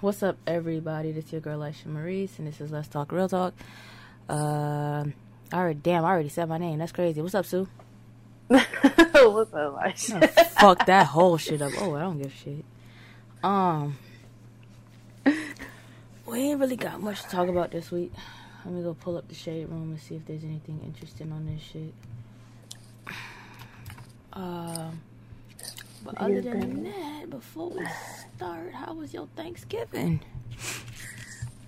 What's up, everybody? This is your girl, Aisha Maurice, and this is Let's Talk Real Talk. Uh, I already, damn, I already said my name. That's crazy. What's up, Sue? What's up, Aisha? Oh, fuck that whole shit up. Oh, I don't give a shit. Um, we ain't really got much to talk about this week. Let me go pull up the shade room and see if there's anything interesting on this shit. Um, but other than that, before we start, how was your Thanksgiving?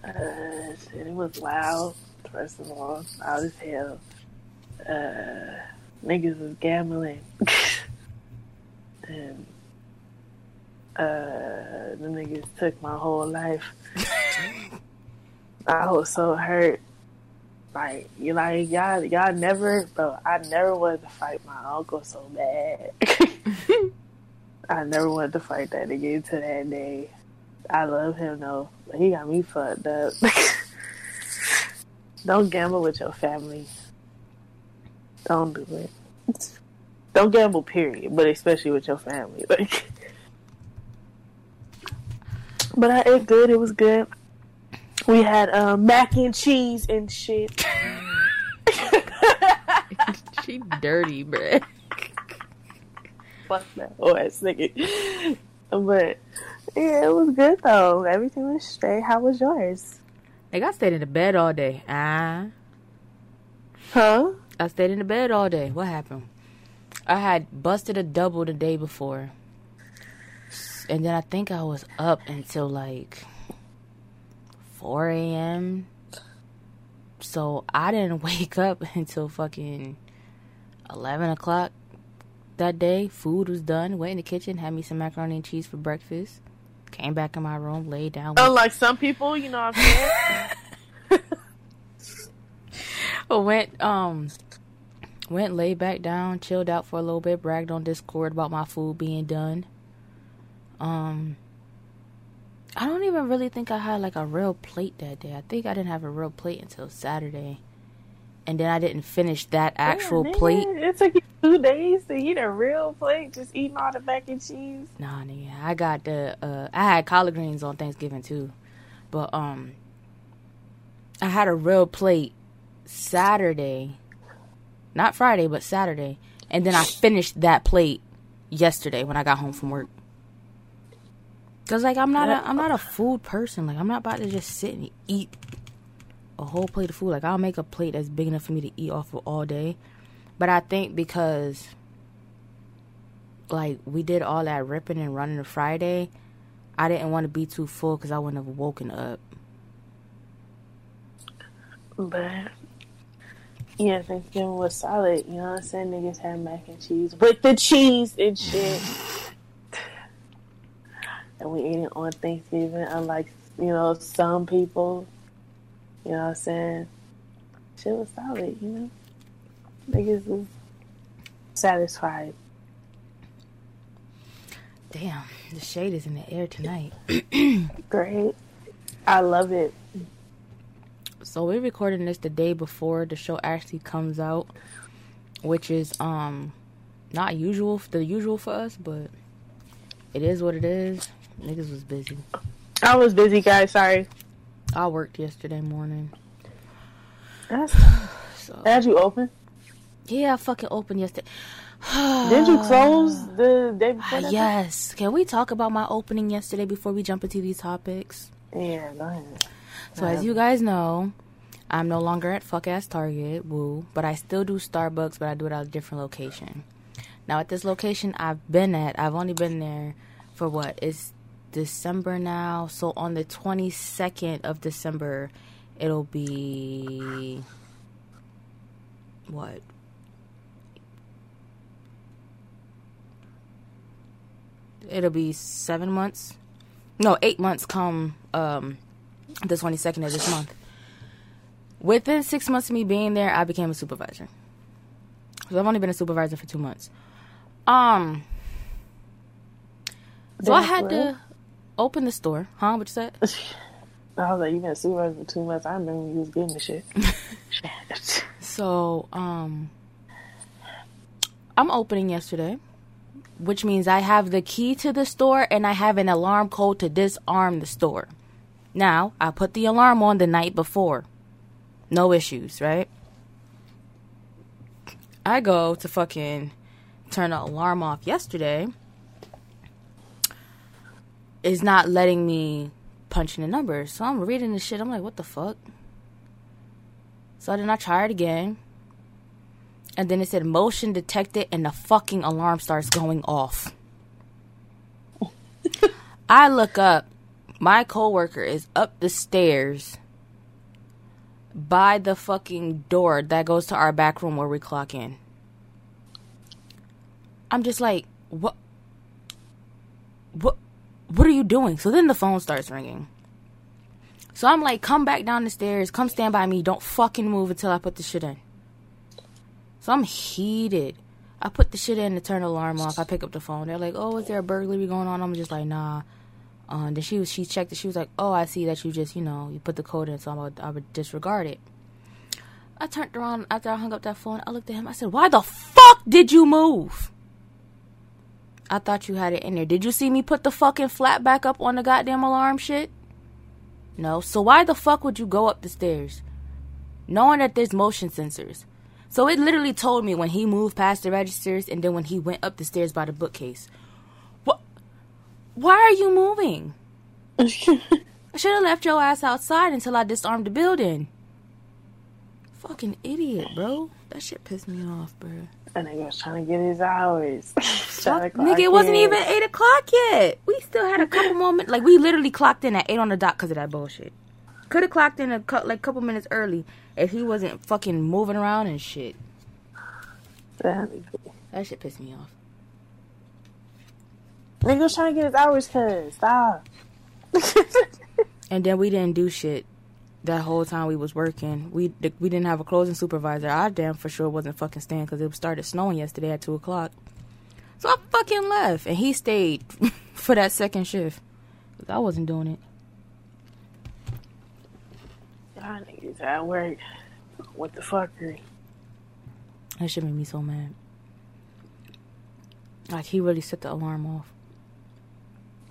Uh, it was loud. First of all, loud as hell. Uh, niggas was gambling, and uh, the niggas took my whole life. I was so hurt. Like you like y'all, y'all never, bro. I never wanted to fight my uncle so bad. I never wanted to fight that nigga to that day. I love him though, he got me fucked up. Don't gamble with your family. Don't do it. Don't gamble, period. But especially with your family. Like, but I ate good. It was good. We had um, mac and cheese and shit. she dirty, bruh. Fuck that oh ass nigga. But yeah, it was good though. Everything was straight. How was yours? Like I stayed in the bed all day. Ah, Huh? I stayed in the bed all day. What happened? I had busted a double the day before, and then I think I was up until like four a.m. So I didn't wake up until fucking eleven o'clock that day. Food was done. Went in the kitchen, had me some macaroni and cheese for breakfast. Came back in my room, laid down. Unlike some people, you know what I'm saying? went um went laid back down, chilled out for a little bit, bragged on Discord about my food being done. Um I don't even really think I had like a real plate that day. I think I didn't have a real plate until Saturday. And then I didn't finish that actual Damn, plate. It took you two days to eat a real plate, just eating all the mac and cheese. Nah, nigga. I got the uh I had collard greens on Thanksgiving too. But um I had a real plate Saturday. Not Friday, but Saturday. And then I finished that plate yesterday when I got home from work. Cause like I'm not a I'm not a food person. Like I'm not about to just sit and eat a whole plate of food. Like I'll make a plate that's big enough for me to eat off of all day. But I think because like we did all that ripping and running on Friday, I didn't want to be too full because I wouldn't have woken up. But yeah, Thanksgiving was solid. You know what I'm saying? Niggas had mac and cheese with the cheese and shit. and we ate it on Thanksgiving, unlike you know some people. You know what I'm saying? Shit was solid. You know, niggas was satisfied. Damn, the shade is in the air tonight. Great. I love it. So we're recording this the day before the show actually comes out, which is um not usual the usual for us, but it is what it is. Niggas was busy. I was busy, guys. Sorry. I worked yesterday morning. That's, So had you open? yeah, I fucking opened yesterday. Did you close the day before? yes. Can we talk about my opening yesterday before we jump into these topics? Yeah, go ahead. So as you guys know, I'm no longer at fuck ass Target, woo, but I still do Starbucks, but I do it at a different location. Now at this location I've been at, I've only been there for what? It's December now. So on the 22nd of December, it'll be what? It'll be 7 months. No, 8 months come um the 22nd of this month. Within six months of me being there, I became a supervisor. So I've only been a supervisor for two months. Um, so I had to open the store. Huh? What you said? I was like, you been a supervisor for two months. I remember when you was getting the shit. So, um, I'm opening yesterday. which means I have the key to the store and I have an alarm code to disarm the store. Now, I put the alarm on the night before. No issues, right? I go to fucking turn the alarm off yesterday. Is not letting me punch in the numbers. So I'm reading the shit. I'm like, what the fuck? So then I try it again. And then it said motion detected and the fucking alarm starts going off. I look up. My coworker is up the stairs by the fucking door that goes to our back room where we clock in. I'm just like, what? What? What are you doing? So then the phone starts ringing. So I'm like, come back down the stairs, come stand by me, don't fucking move until I put the shit in. So I'm heated. I put the shit in to turn the alarm off. I pick up the phone. They're like, "Oh, is there a burglary going on?" I'm just like, "Nah." Uh, then she was she checked it. She was like, "Oh, I see that you just you know you put the code in, so I'm, I would disregard it." I turned around after I hung up that phone. I looked at him. I said, "Why the fuck did you move?" I thought you had it in there. Did you see me put the fucking flat back up on the goddamn alarm shit? No. So why the fuck would you go up the stairs, knowing that there's motion sensors? So it literally told me when he moved past the registers and then when he went up the stairs by the bookcase. What? Why are you moving? I should have left your ass outside until I disarmed the building. Fucking idiot, bro. That shit pissed me off, bro. And nigga was trying to get his hours. Nigga, it wasn't even 8 o'clock yet. We still had a couple more minutes. Like, we literally clocked in at 8 on the dot because of that bullshit. Could have clocked in a cu- like couple minutes early if he wasn't fucking moving around and shit. That shit pissed me off. Nigga was trying to get his hours cuz. Stop. and then we didn't do shit that whole time we was working. We we didn't have a closing supervisor. I damn for sure wasn't fucking staying because it started snowing yesterday at 2 o'clock. So I fucking left. And he stayed for that second shift. Because I wasn't doing it. Y'all niggas at work. What the fuckery? That shit made me so mad. Like he really set the alarm off.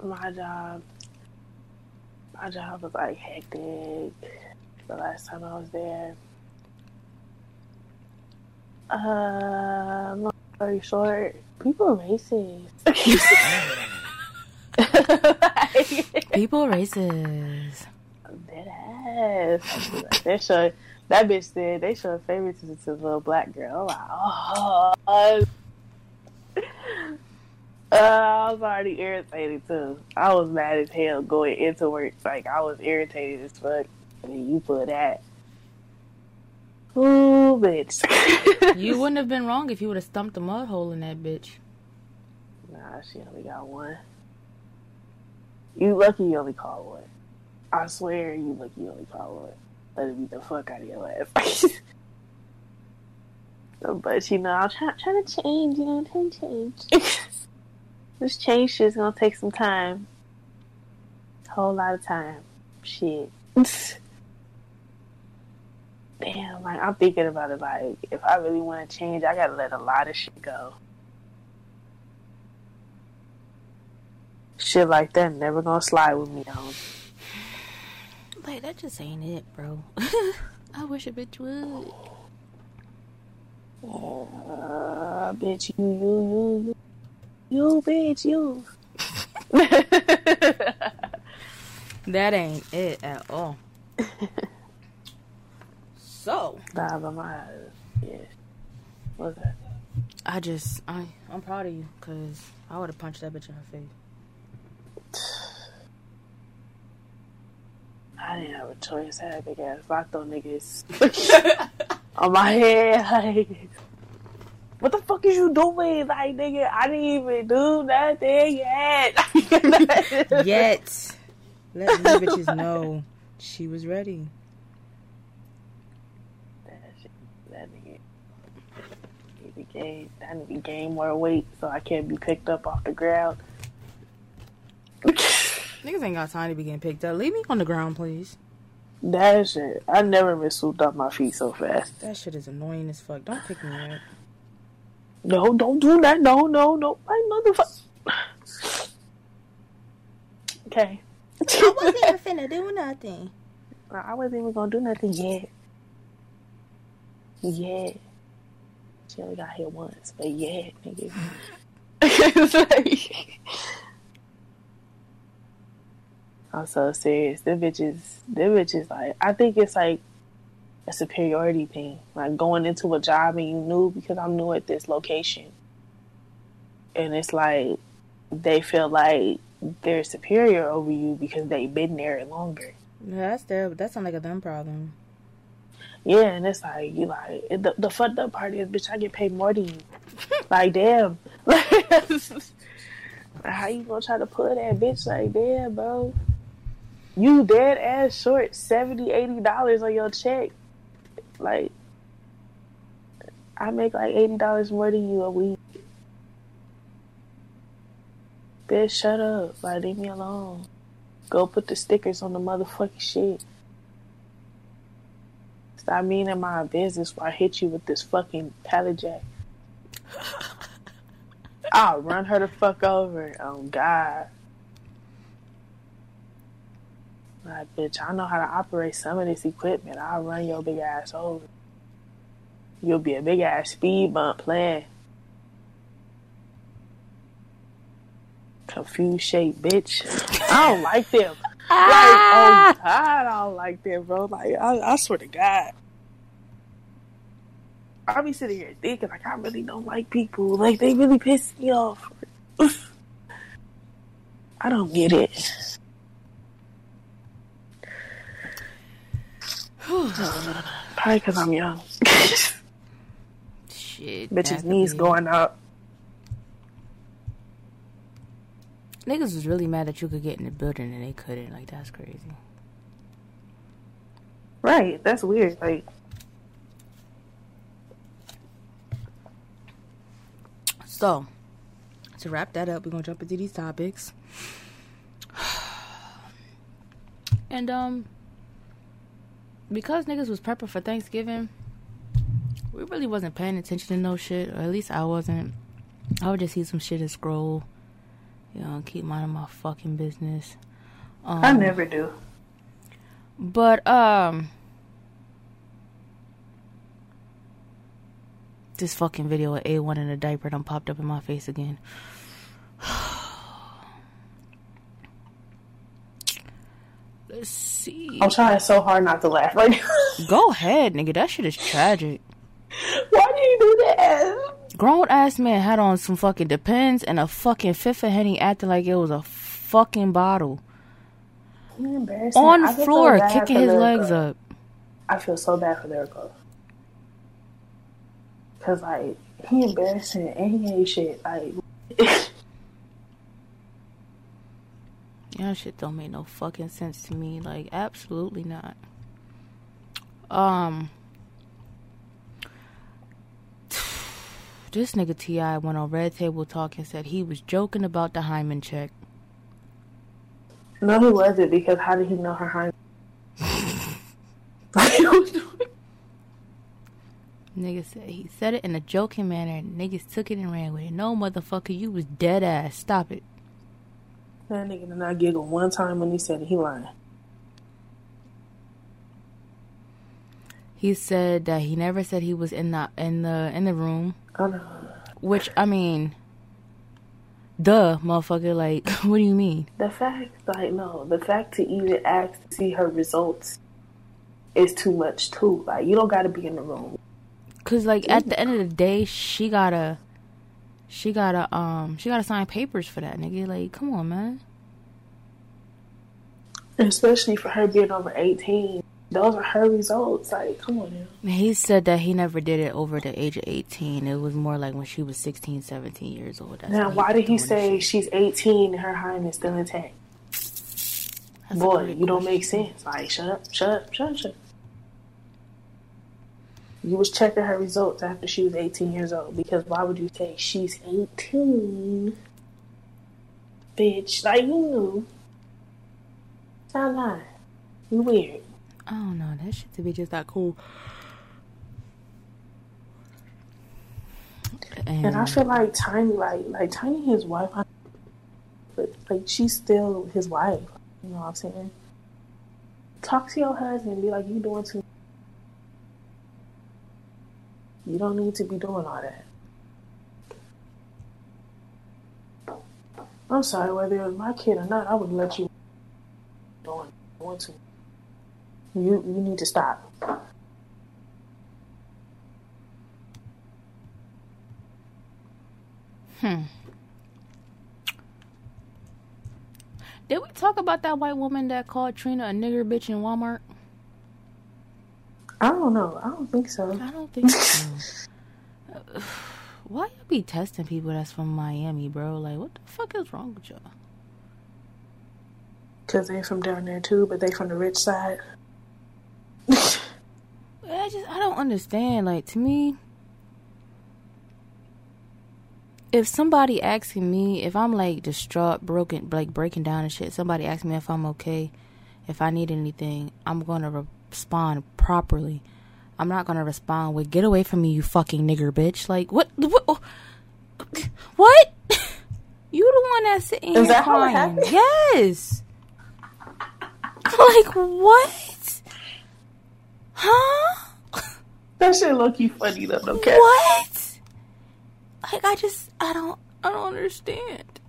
My job, my job was like hectic. The last time I was there. Uh, long story short, people are racist. people racist. Dead ass. they show that bitch said they showed favoritism to the little black girl. Like, oh, uh, I was already irritated too. I was mad as hell going into work. Like I was irritated as fuck. And you put that. Ooh, bitch. you wouldn't have been wrong if you would have stumped a mud hole in that bitch. Nah, she only got one. You lucky you only caught one. I swear you lucky you only caught one let it beat the fuck out of your ass. but you know, I'm try, trying to change. You know, I'm trying to change. this change is gonna take some time. A whole lot of time. Shit. Damn, like I'm thinking about it. Like, if I really want to change, I gotta let a lot of shit go. Shit like that never gonna slide with me on. Like that just ain't it, bro. I wish a bitch would. Uh, bitch, you, you, you, you, you, bitch, you. that ain't it at all. so. Nah, but my, yeah. What's that? I just, I, I'm proud of you, cause I would have punched that bitch in her face. I didn't have a choice. I had big ass vato niggas on my head. Like, what the fuck is you doing? Like, nigga, I didn't even do nothing yet. yet. Let these bitches know she was ready. That shit, that nigga. He I need to gain more weight so I can't be picked up off the ground. Niggas ain't got time to be getting picked up. Leave me on the ground, please. That shit. I never been swooped off my feet so fast. That shit is annoying as fuck. Don't pick me up. No, don't do that. No, no, no. My motherfucker. Okay. I wasn't even finna do nothing. I wasn't even gonna do nothing yet. Yeah. She only got hit once, but yeah, nigga. it's like, I'm so serious. Them bitches, them bitches, like, I think it's like a superiority thing. Like going into a job and you knew because I'm new at this location. And it's like they feel like they're superior over you because they've been there longer. Yeah, that's their. That sounds like a them problem. Yeah, and it's like you like the the fucked up part is, bitch, I get paid more than you. like, damn. How you gonna try to pull that bitch? Like, damn, bro. You dead ass short 70 80 dollars on your check. Like, I make like eighty dollars more than you a week. Bitch, shut up. Like, leave me alone. Go put the stickers on the motherfucking shit. Stop meaning my business before I hit you with this fucking pallet jack. I'll run her the fuck over. Oh God. Like, bitch, I know how to operate some of this equipment. I'll run your big ass over. You'll be a big ass speed bump playing. Confused shape, bitch. I don't like them. Like, oh ah. God, I don't like them, bro. Like, I, I swear to God. I'll be sitting here thinking, like, I really don't like people. Like, they really piss me off. I don't get it. Probably because I'm young. Shit. That could knees be. going up. Niggas was really mad that you could get in the building and they couldn't. Like that's crazy. Right, that's weird. Like, So, to wrap that up, we're gonna jump into these topics. And um, because niggas was prepping for Thanksgiving, we really wasn't paying attention to no shit, or at least I wasn't. I would just see some shit and scroll, you know, keep minding my fucking business. Um, I never do. But um this fucking video of A1 in a diaper done popped up in my face again. Let's see. I'm trying so hard not to laugh right now. Go ahead, nigga. That shit is tragic. Why do you do that? Grown ass man had on some fucking Depends and a fucking fifth of Henny acting like it was a fucking bottle. On I the floor, so kicking his Lyrica. legs up. I feel so bad for Lyrica. Cause like he embarrassing and he ain't shit. Like Yeah, that shit don't make no fucking sense to me. Like, absolutely not. Um, this nigga T.I. went on Red Table Talk and said he was joking about the hymen check. no, he wasn't because how did he know her hind? Nigga said he said it in a joking manner. and Niggas took it and ran with it. No, motherfucker, you was dead ass. Stop it. that nigga did not giggle one time when he said it. He lying. He said that he never said he was in the in the in the room. I know. Which I mean, duh, motherfucker. Like, what do you mean? The fact, like, no, the fact to even ask to see her results is too much too. Like, you don't got to be in the room. Cause like at the end of the day, she gotta, she gotta, um, she gotta sign papers for that nigga. Like, come on, man. Especially for her being over 18. Those are her results. Like, come on now. He said that he never did it over the age of 18. It was more like when she was 16, 17 years old. That's Now, why did he say she's 18 and her hymen is still intact? That's Boy, you don't make sense. Like, shut up, shut up, shut up, shut up. You was checking her results after she was 18 years old because why would you say she's 18? Bitch, like you knew. Stop lying. You weird. Oh, I don't know. That shit to be just that cool. And, and I feel like Tiny, like like Tiny, his wife, but like she's still his wife. You know what I'm saying? Talk to your husband. Be like, you doing too. You don't need to be doing all that. I'm sorry, whether it was my kid or not, I would let you doing want to. You you need to stop. Hmm. Did we talk about that white woman that called Trina a nigger bitch in Walmart? I don't know. I don't think so. I don't think so. Why you be testing people that's from Miami, bro? Like, what the fuck is wrong with y'all? Cause they from down there too, but they from the rich side. I just I don't understand. Like to me, if somebody asking me if I'm like distraught, broken, like breaking down and shit, somebody asks me if I'm okay, if I need anything, I'm gonna respond properly. I'm not gonna respond with "Get away from me, you fucking nigger bitch." Like what? What? Oh, what? you the one that's sitting Is here crying? Yes. like what? Huh? That shit look you funny though. Okay. What? Like I just I don't I don't understand.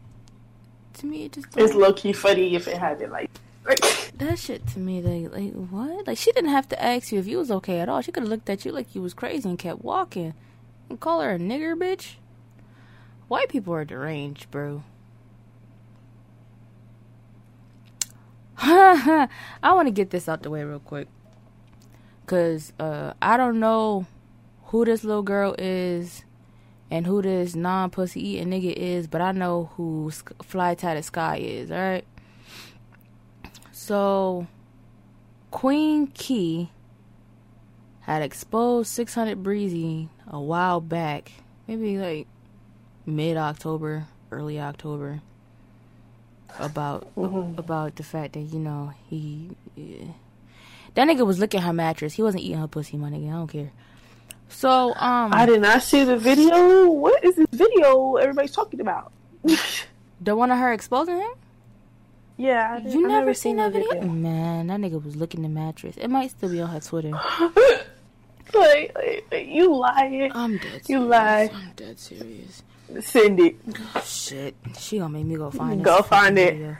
To me, it just it's low key funny if it had it like. that shit to me like like what like she didn't have to ask you if you was okay at all she could have looked at you like you was crazy and kept walking and call her a nigger bitch white people are deranged bro I want to get this out the way real quick. Cause uh, I don't know who this little girl is and who this non pussy eating nigga is, but I know who Fly Tatted Sky is, alright? So, Queen Key had exposed 600 Breezy a while back, maybe like mid October, early October about mm-hmm. about the fact that you know he yeah. That nigga was licking her mattress. He wasn't eating her pussy, my nigga. I don't care. So um, I did not see the video. What is this video everybody's talking about? the one of her exposing him. Yeah, you never, never seen, seen that video? video? Man, that nigga was licking the mattress. It might still be on her Twitter. like, like, you lying. I'm dead. Serious. You lie. I'm dead serious. Send it. Shit, she gonna make me go find it. Go find it.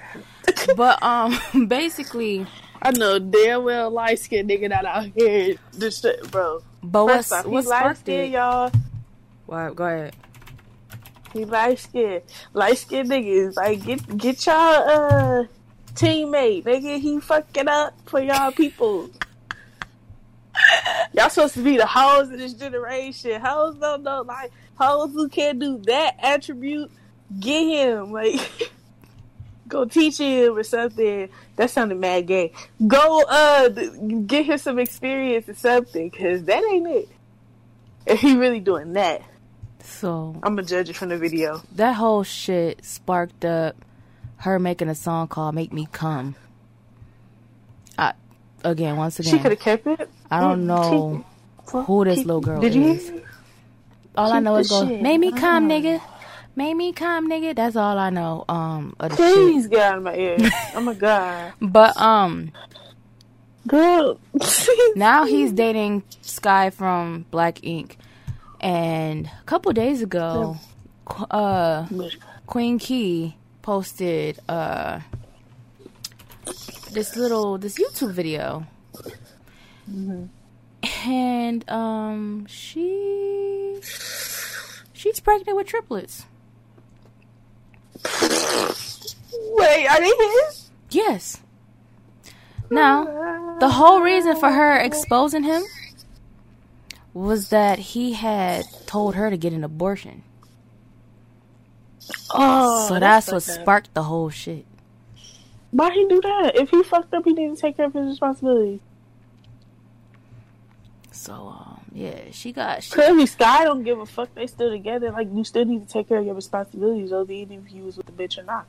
but um, basically, I know damn well light skinned nigga that out here this shit, bro. But what's off, what's light skinned, y'all? What? Go ahead. He light skinned, light skinned niggas. Like get get y'all uh teammate, nigga. He fucking up for y'all people. y'all supposed to be the hoes of this generation. Hoes don't know like hoes who can't do that attribute, get him. Like, go teach him or something. That sounded mad gay. Go, uh, get him some experience or something, cause that ain't it. If he really doing that. So I'm gonna judge it from the video. That whole shit sparked up her making a song called "Make Me Come." I, again, once again, she could have kept it. I don't know who this little girl Did is. You? All I know is go, make me come, nigga. Make me come, nigga. That's all I know. Um, of the Please shit. get out of my ear. oh my god. But um, girl. now he's dating Sky from Black Ink, and a couple days ago, uh, Queen Key posted uh this little this YouTube video. Mm-hmm and um, she she's pregnant with triplets. Wait, are they his? Yes. Now, the whole reason for her exposing him was that he had told her to get an abortion. Oh, so that's, what sparked the whole shit. Why he do that? If he fucked up, he to take care of his responsibilities. So um, yeah, she got. She, Clearly, Sky don't give a fuck. They still together. Like you still need to take care of your responsibilities, whether even if you was with the bitch or not.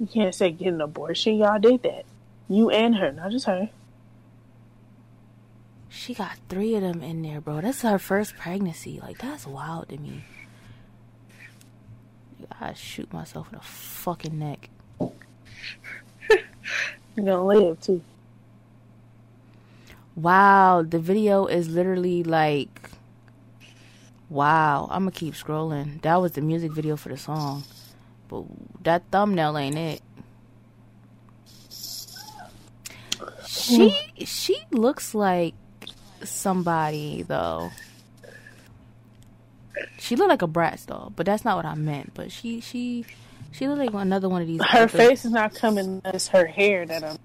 You can't say get an abortion. Y'all did that. You and her, not just her. She got three of them in there, bro. That's her first pregnancy. Like that's wild to me. I shoot myself in the fucking neck. You're gonna live too. Wow, the video is literally like Wow, I'm gonna keep scrolling. That was the music video for the song. But that thumbnail ain't it. She she looks like somebody though. She looked like a Bratz doll, but that's not what I meant. But she she she looked like another one of these. Her face is not coming. It's her hair that I'm.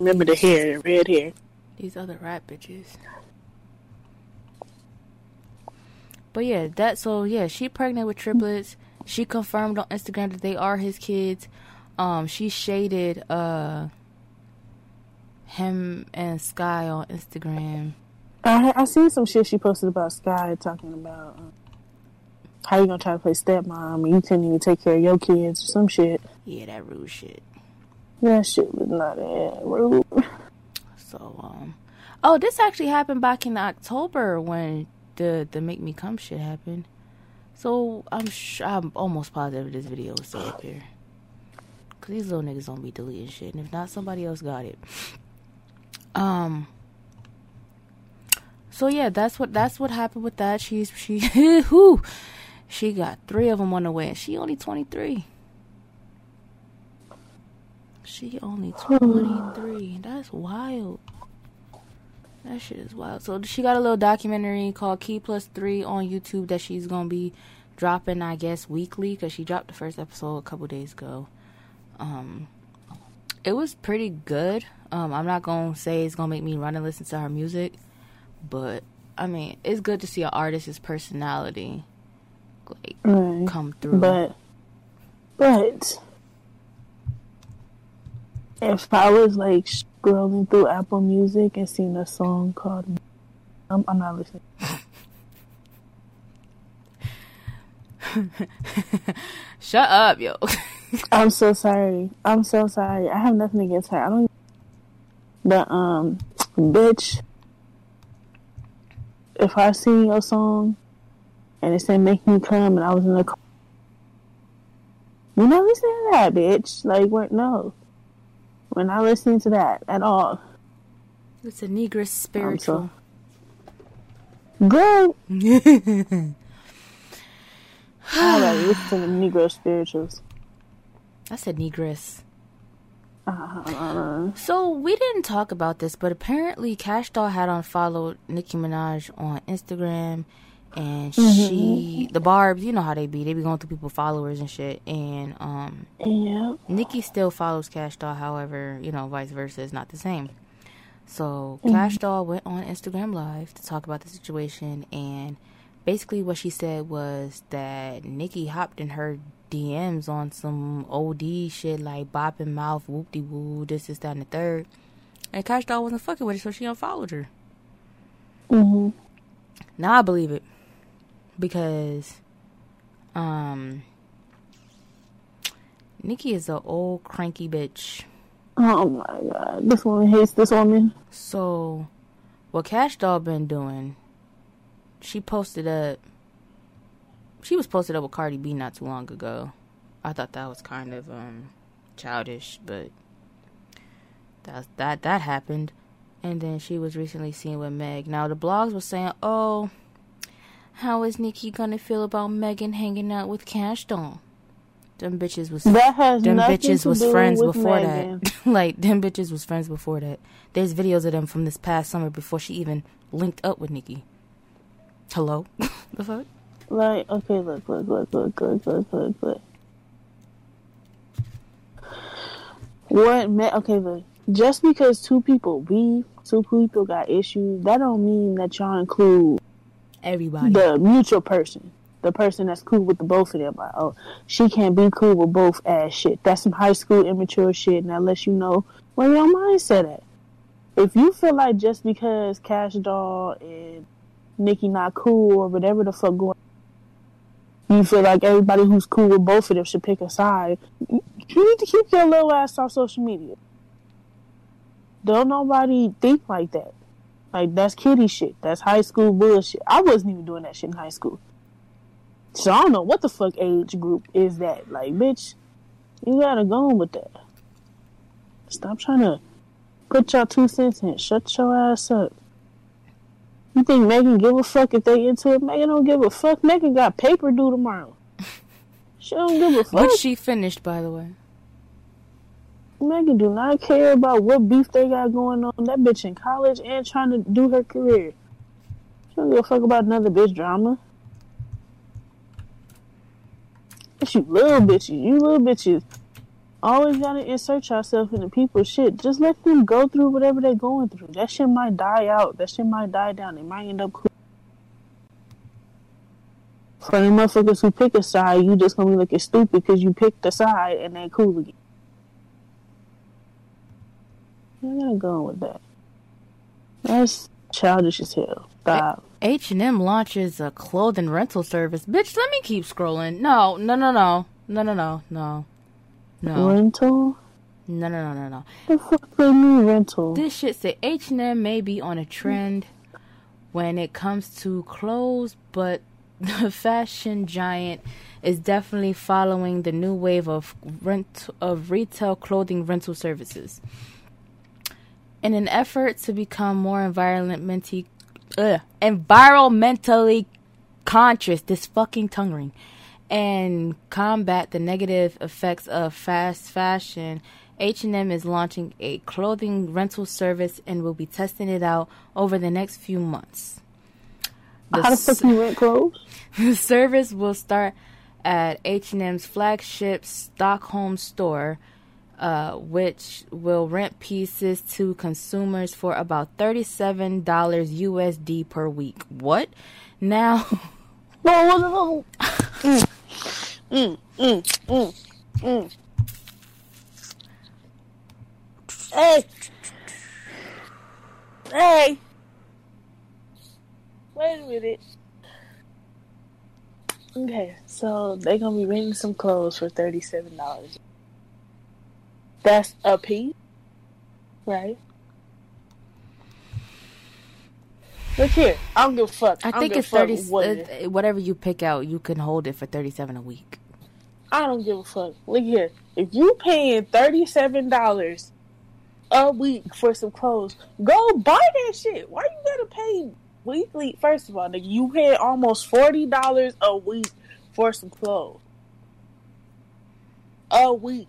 Remember the hair, the red hair. These other rat bitches. But yeah, that so yeah, she pregnant with triplets. She confirmed on Instagram that they are his kids. Um, she shaded uh him and Sky on Instagram. I I seen some shit she posted about Sky talking about um, how you gonna try to play stepmom and you couldn't even take care of your kids or some shit. Yeah, that rude shit. That shit was not that rude. So um, oh, this actually happened back in October when the the make me come shit happened. So I'm sh- I'm almost positive this video is still up here. Cause these little niggas don't be deleting shit, and if not, somebody else got it. Um. So yeah, that's what that's what happened with that. She's she who she got three of them on the way, and she only twenty three. She only twenty three. That's wild. That shit is wild. So she got a little documentary called Key Plus Three on YouTube that she's gonna be dropping, I guess, weekly because she dropped the first episode a couple days ago. Um, it was pretty good. Um, I'm not gonna say it's gonna make me run and listen to her music, but I mean, it's good to see an artist's personality like Right. come through. But, but, if I was like scrolling through Apple Music and seen a song called, I'm, I'm not listening. Shut up, yo. I'm so sorry. I'm so sorry. I have nothing against her. I don't. But um, bitch, if I sing your song and it said "Make Me Come" and I was in the car, we're not listening to that, bitch. Like, we're no, we're not listening to that at all. it's a negress spiritual. Good. I gotta listen to the Negro spirituals. I said negress. Uh, So we didn't talk about this, but apparently Cash Doll had unfollowed Nicki Minaj on Instagram, and she, the Barb's, you know how they be, they be going through people followers and shit, and um, yeah. Nicki still follows Cash Doll, however, you know, vice versa is not the same. So Cash Doll went on Instagram Live to talk about the situation, and basically what she said was that Nicki hopped in her DMs on some OD shit like bopping mouth, whoop de woo, this, is that, and the third. And Cash Doll wasn't fucking with her, so she unfollowed her. hmm Now I believe it because, um, Nicki is an old cranky bitch. Oh my god, this woman hates this woman. So, what Cash Doll been doing? She posted up. She was posted up with Cardi B not too long ago. I thought that was kind of um childish, but that that that happened. And then she was recently seen with Meg. Now the blogs were saying, "Oh, how is Nicki gonna feel about Megan hanging out with Cash Doll?" Them bitches was That has them bitches to was friends before Megan. that. like them bitches was friends before that. There's videos of them from this past summer before she even linked up with Nicki. Hello, the fuck? Like, okay, look, look, look, look, look, look, look, look. What me- okay, look. Just because two people beef, two people got issues, that don't mean that y'all include Everybody. the mutual person. The person that's cool with the both of them. Like, oh, she can't be cool with both ass shit. That's some high school immature shit, and that lets you know where your mindset at. If you feel like just because Cash Doll and Nicki not cool or whatever the fuck going you feel like everybody who's cool with both of them should pick a side. You need to keep your little ass off social media. Don't nobody think like that. Like that's kiddie shit. That's high school bullshit. I wasn't even doing that shit in high school. So I don't know what the fuck age group is that. Like, bitch, you gotta go on with that. Stop trying to put your two cents in. Shut your ass up. You think Megan give a fuck if they into it? Megan don't give a fuck. Megan got paper due tomorrow. She don't give a fuck. Which she finished, by the way. Megan do not care about what beef they got going on. That bitch in college and trying to do her career. She don't give a fuck about another bitch drama. But you little bitches, you little bitches, always gotta insert yourself into people's shit. Just let them go through whatever they're going through. That shit might die out. That shit might die down. They might end up cool. For the motherfuckers who pick a side, you just gonna be looking stupid because you picked a side and they cool again. I'm not gonna go with that. That's childish as hell. Stop. H&M launches a clothing rental service. Bitch, let me keep scrolling. No, no, no, no. No, no, no, no. No. Rental? No, no, no, no, no. The fuck they mean rental? This shit say H&M may be on a trend when it comes to clothes, but the fashion giant is definitely following the new wave of rent of retail clothing rental services. In an effort to become more environmentally uh, environmentally conscious, this fucking tongue ring, and combat the negative effects of fast fashion, H&M is launching a clothing rental service and will be testing it out over the next few months. How the fuck you rent clothes? The service will start at H&M's flagship Stockholm store, uh, which will rent pieces to consumers for about $37 USD per week. What? Now, mm, mm, mm, mm, mm. Hey. Hey. Wait a minute. Okay, so they're gonna be renting some clothes for thirty-seven dollars. That's a piece, right? Look here, I don't give a fuck. I don't think it's 30 what uh, whatever you pick out, you can hold it for 37 a week. I don't give a fuck. Look here. If you paying thirty seven dollars a week for some clothes, go buy that shit. Why you gotta pay weekly? First of all, nigga, you pay almost forty dollars a week for some clothes. A week.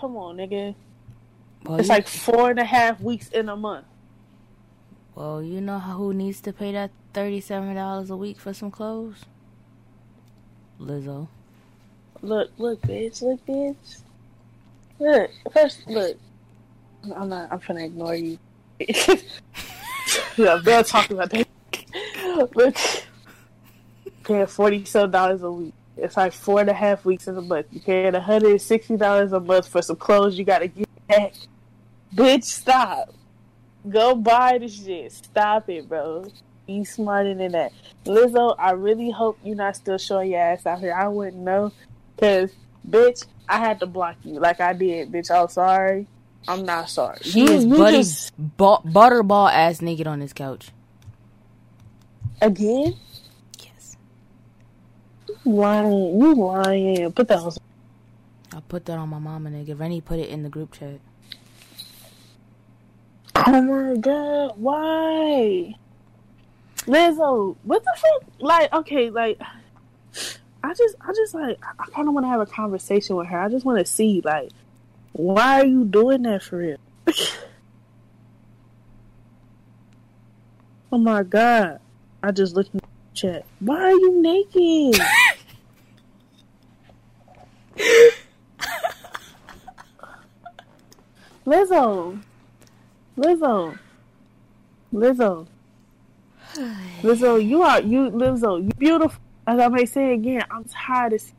Come on, nigga. Well, It's like four and a half weeks in a month. well, you know who needs to pay that $37 a week for some clothes? Lizzo. Look, look, bitch, look, bitch. Look, first, look. I'm not. I'm gonna ignore you. yeah, they're talking about that. Look, paying forty-seven dollars a week. It's like four and a half weeks in a month. You paying one hundred and sixty dollars a month for some clothes you gotta get back. Bitch, stop. Go buy the shit. Stop it, bro. Be smarter than that. Lizzo, I really hope you're not still showing your ass out here. I wouldn't know. Cause, bitch, I had to block you like I did, bitch. I'm sorry. I'm not sorry. She You- is buddy just- bu- butterball ass naked on this couch. again. Lying. You lying. Put that on. I put that on my mama, nigga. Rennie put it in the group chat. Oh my god, why? Lizzo, what the fuck? Like, okay, like, I just, I just like, I kind of want to have a conversation with her. I just want to see, like, why are you doing that for real? oh my god, I just looked in the chat. Why are you naked? Lizzo, Lizzo, Lizzo, Lizzo, you are you, Lizzo, you beautiful. As I may say again, I'm tired of. See-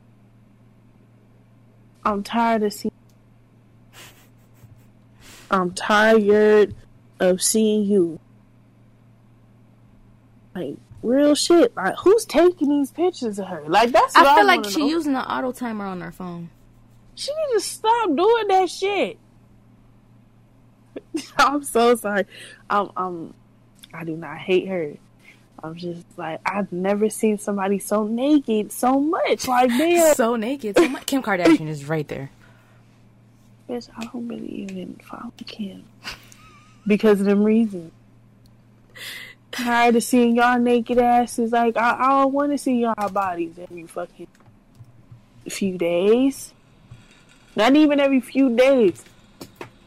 I'm tired of seeing. I'm tired of seeing you. Like real shit. Like who's taking these pictures of her? Like that's. What I I, feel like wanna she know. using the auto timer on her phone. She need to stop doing that shit. I'm so sorry. I'm, I'm, I do not hate her. I'm just like I've never seen somebody so naked so much. Like damn, so naked. So much. Kim Kardashian is right there. bitch, I don't really even follow Kim because of them reasons. Tired of seeing y'all naked asses. Like I, I don't want to see y'all bodies every fucking few days. Not even every few days.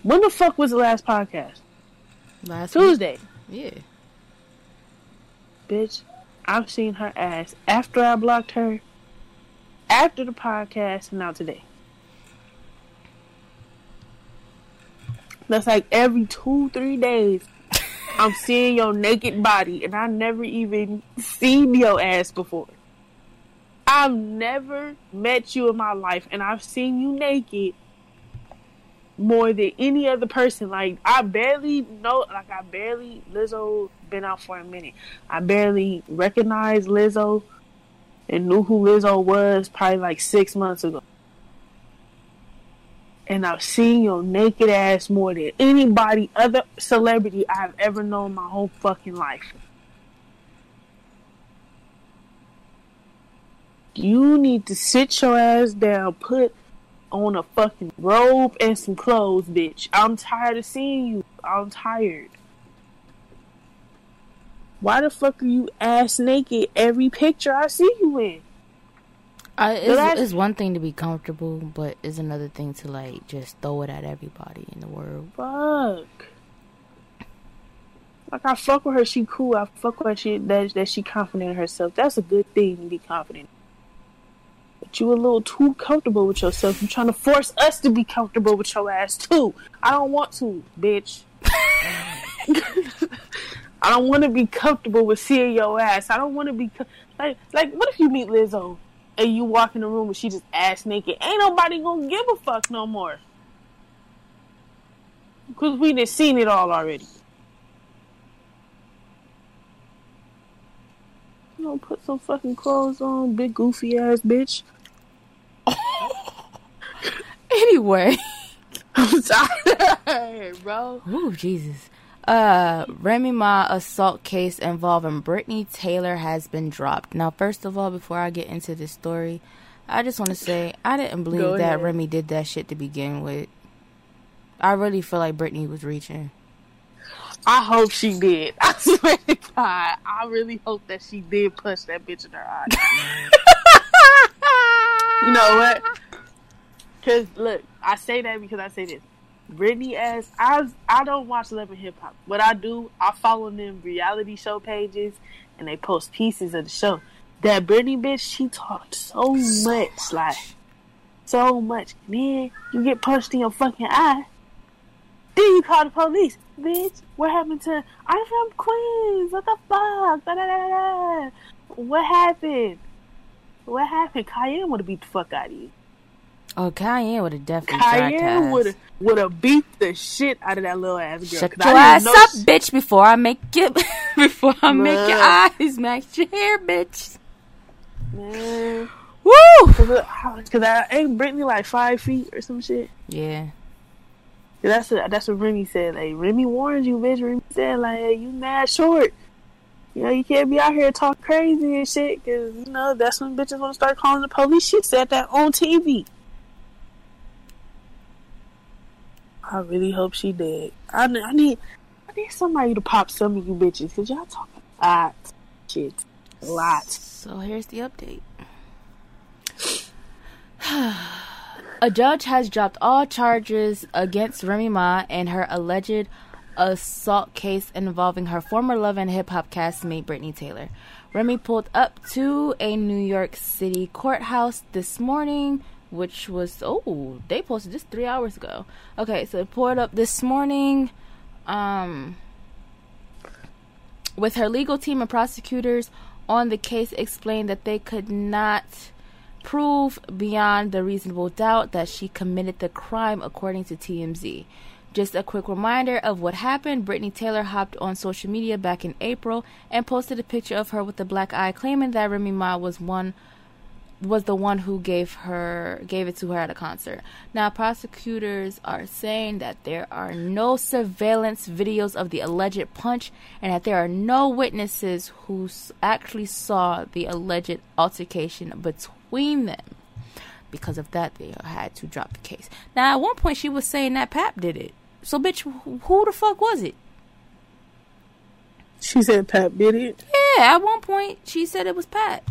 When the fuck was the last podcast? Last week. Tuesday. Yeah. bitch. I've seen her ass after I blocked her, after the podcast, and now today. That's like every two, three days. I'm seeing your naked body, and I never even seen your ass before. I've never met you in my life, and I've seen you naked more than any other person. Like I barely know, like I barely Lizzo been out for a minute. I barely recognized Lizzo and knew who Lizzo was probably like six months ago. And I've seen your naked ass more than anybody, other celebrity I've ever known my whole fucking life. You need to sit your ass down, put on a fucking robe and some clothes, bitch. I'm tired of seeing you. I'm tired. Why the fuck are you ass naked every picture I see you in? I, it's, it's one thing to be comfortable, but it's another thing to like just throw it at everybody in the world. Fuck. Like I fuck with her, she cool. I fuck with her, she that that she confident in herself. That's a good thing to be confident. But you a little too comfortable with yourself. You're trying to force us to be comfortable with your ass too. I don't want to, bitch. I don't want to be comfortable with seeing your ass. I don't want to be co- like like. What if you meet Lizzo and you walk in the room and she just ass naked? Ain't nobody gonna give a fuck no more. Cause we done seen it all already. You know, put some fucking clothes on, big goofy ass bitch. Anyway. I'm sorry, bro. Ooh, Jesus. Uh, Remy Ma assault case involving Brittany Taylor has been dropped. Now, first of all, before I get into this story, I just want to say I didn't believe that. Remy did that shit to begin with. I really feel like Brittany was reaching. I hope she did. I swear to God, I really hope that she did punch that bitch in her eye. you know what? Because look, I say that because I say this. Brittany ass, I I don't watch Love and Hip Hop. What I do, I follow them reality show pages, and they post pieces of the show. That Brittany bitch, she talked so much, like so much. Then you get punched in your fucking eye. Then you call the police, bitch. What happened to? I'm from Queens. What the fuck? Da, da, da, da. What happened? What happened? Cayenne would have beat the fuck out of you. Oh, Cayenne would have definitely to would have would have beat the shit out of that little ass girl. Shut your ass up, she- bitch, before I make it. before I make your eyes match your hair, bitch. Man, Woo! because I ain't Brittany like five feet or some shit. Yeah. That's what, that's what Remy said. Like Remy warned you, bitch. Remy said like hey, you mad short. You know you can't be out here talking crazy and shit because you know that's when bitches want to start calling the police. She said that on TV. I really hope she did. I, I need I need somebody to pop some of you bitches because y'all talking a lot shit, a lot. So here's the update. A judge has dropped all charges against Remy Ma and her alleged assault case involving her former Love and Hip Hop castmate Brittany Taylor. Remy pulled up to a New York City courthouse this morning, which was oh they posted this three hours ago. Okay, so it poured up this morning. Um, with her legal team and prosecutors on the case explained that they could not prove beyond the reasonable doubt that she committed the crime according to TMZ. Just a quick reminder of what happened. Brittany Taylor hopped on social media back in April and posted a picture of her with a black eye claiming that Remy Ma was one was the one who gave her gave it to her at a concert. Now prosecutors are saying that there are no surveillance videos of the alleged punch and that there are no witnesses who actually saw the alleged altercation between them. Because of that, they had to drop the case. Now, at one point, she was saying that Pap did it. So, bitch, who the fuck was it? She said Pat did it. Yeah, at one point, she said it was Pat.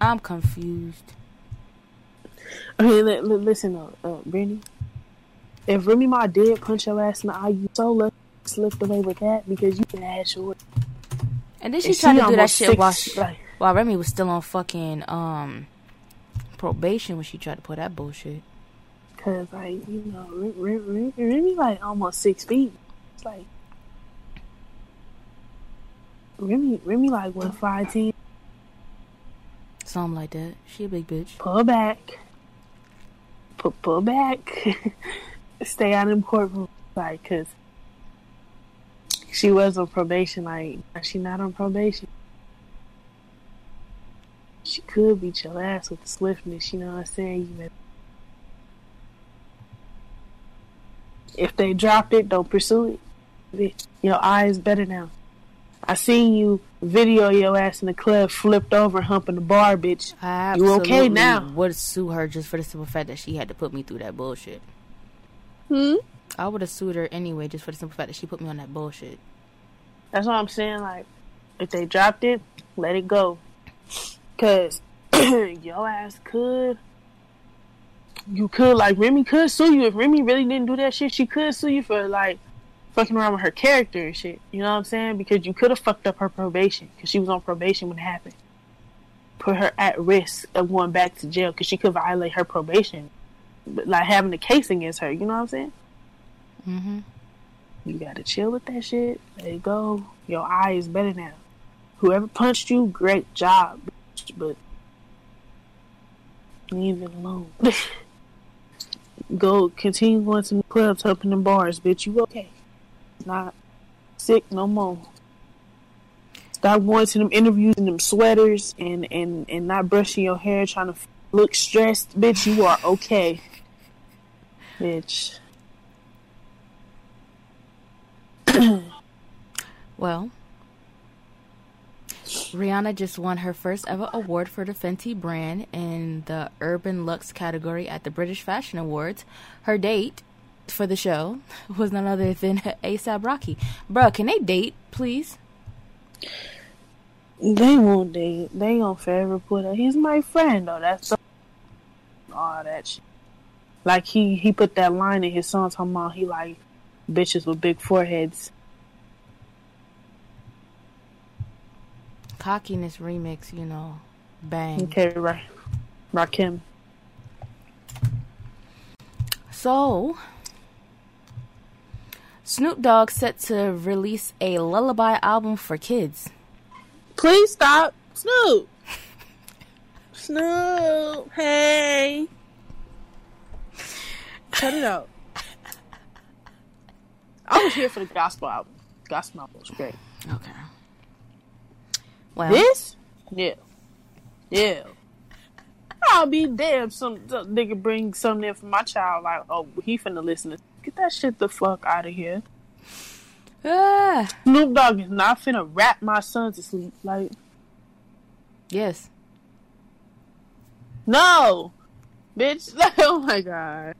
I'm confused. Okay, li- li- listen, uh, uh, Brittany. If Remy Ma did punch your ass in the eye, you so lucky slipped away with that because you can ass short. And then she And tried to do that shit while, she, while Remy was still on fucking um probation when she tried to pull that bullshit. Cause like you know, Remy, Remy, Remy like almost six feet. It's like Remy, Remy like what five ten. Something like that. She a big bitch. Pull back, pull pull back, stay out of them courtrooms, like cause she was on probation. Like she not on probation. She could beat your ass with the swiftness. You know what I'm saying? You If they dropped it, don't pursue it. Your eye is better now. I seen you video your ass in the club flipped over humping the bar, bitch. I You okay now? Would sue her just for the simple fact that she had to put me through that bullshit. Hmm? I would have sued her anyway, just for the simple fact that she put me on that bullshit. That's what I'm saying. Like, if they dropped it, let it go. Cause your ass could. You could like Remy could sue you if Remy really didn't do that shit. She could sue you for like fucking around with her character and shit. You know what I'm saying? Because you could have fucked up her probation because she was on probation when it happened. Put her at risk of going back to jail because she could violate her probation, but like having a case against her. You know what I'm saying? Mm-hmm. You gotta chill with that shit. Let it go. Your eye is better now. Whoever punched you, great job, bitch, but leave it alone. go continue going to the clubs, helping the bars, bitch. You okay? Not sick no more. Stop going to them interviews in them sweaters and and and not brushing your hair, trying to look stressed, bitch. You are okay, bitch. Well, Rihanna just won her first ever award for the Fenty brand in the Urban Luxe category at the British Fashion Awards. Her date for the show was none other than ASAP Rocky. Bruh, can they date, please? They won't date. They gonna forever put up. He's my friend though. That's all that shit. Like he he put that line in his song talking about he like bitches with big foreheads. Cockiness remix, you know, bang. Okay, right. Rakim. So, Snoop Dogg set to release a lullaby album for kids. Please stop, Snoop. Snoop, hey. Cut it out. I was here for the gospel album. Gospel album was great. Okay. Well, This? Yeah. Yeah. I'll be damned some, some nigga bring something in for my child like, oh, he finna listen to Get that shit the fuck out of here. ah, Snoop Dogg is not finna rap my son to sleep. Like, yes. no! Bitch, like, oh my god.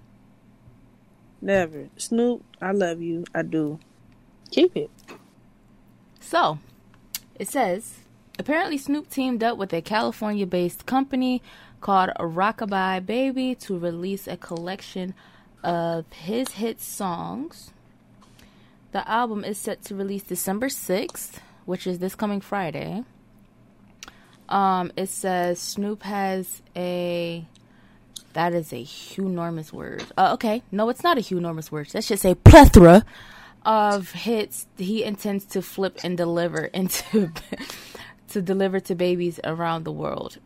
Never. Snoop, I love you. I do. Keep it. So, it says apparently Snoop teamed up with a California based company called Rockabye Baby to release a collection of his hit songs. The album is set to release December 6th, which is this coming Friday. Um, it says Snoop has a that is a enormous word. Uh, okay, no, it's not a enormous word. That should say plethora of hits he intends to flip and deliver into to deliver to babies around the world.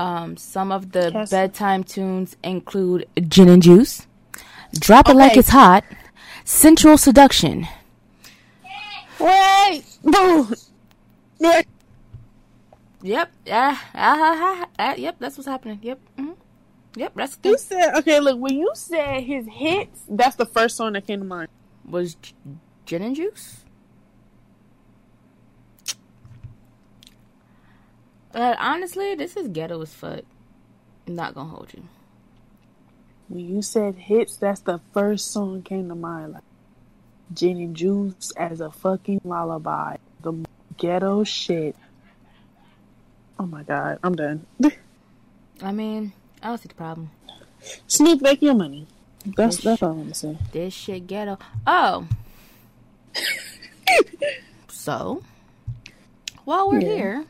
Um, some of the Yes. bedtime tunes include "Gin and Juice," "Drop It Like It's Hot," "Sensual Seduction." Wait! Wait. Yep. Yeah. Uh, uh, uh, yep. That's what's happening. Yep. hmm Yep. That's the You said okay. Look, when you said his hits, that's the first song that came to mind. was gin and juice. But honestly, this is ghetto as fuck. I'm not gonna hold you. When you said hits, that's the first song came to mind. Like Gin and Juice as a fucking lullaby. The ghetto shit. Oh my god, I'm done. I mean, I don't see the problem. Snoop, make your money. That's that's all I'm gonna say. This shit ghetto. Oh. so, while we're Yeah. here,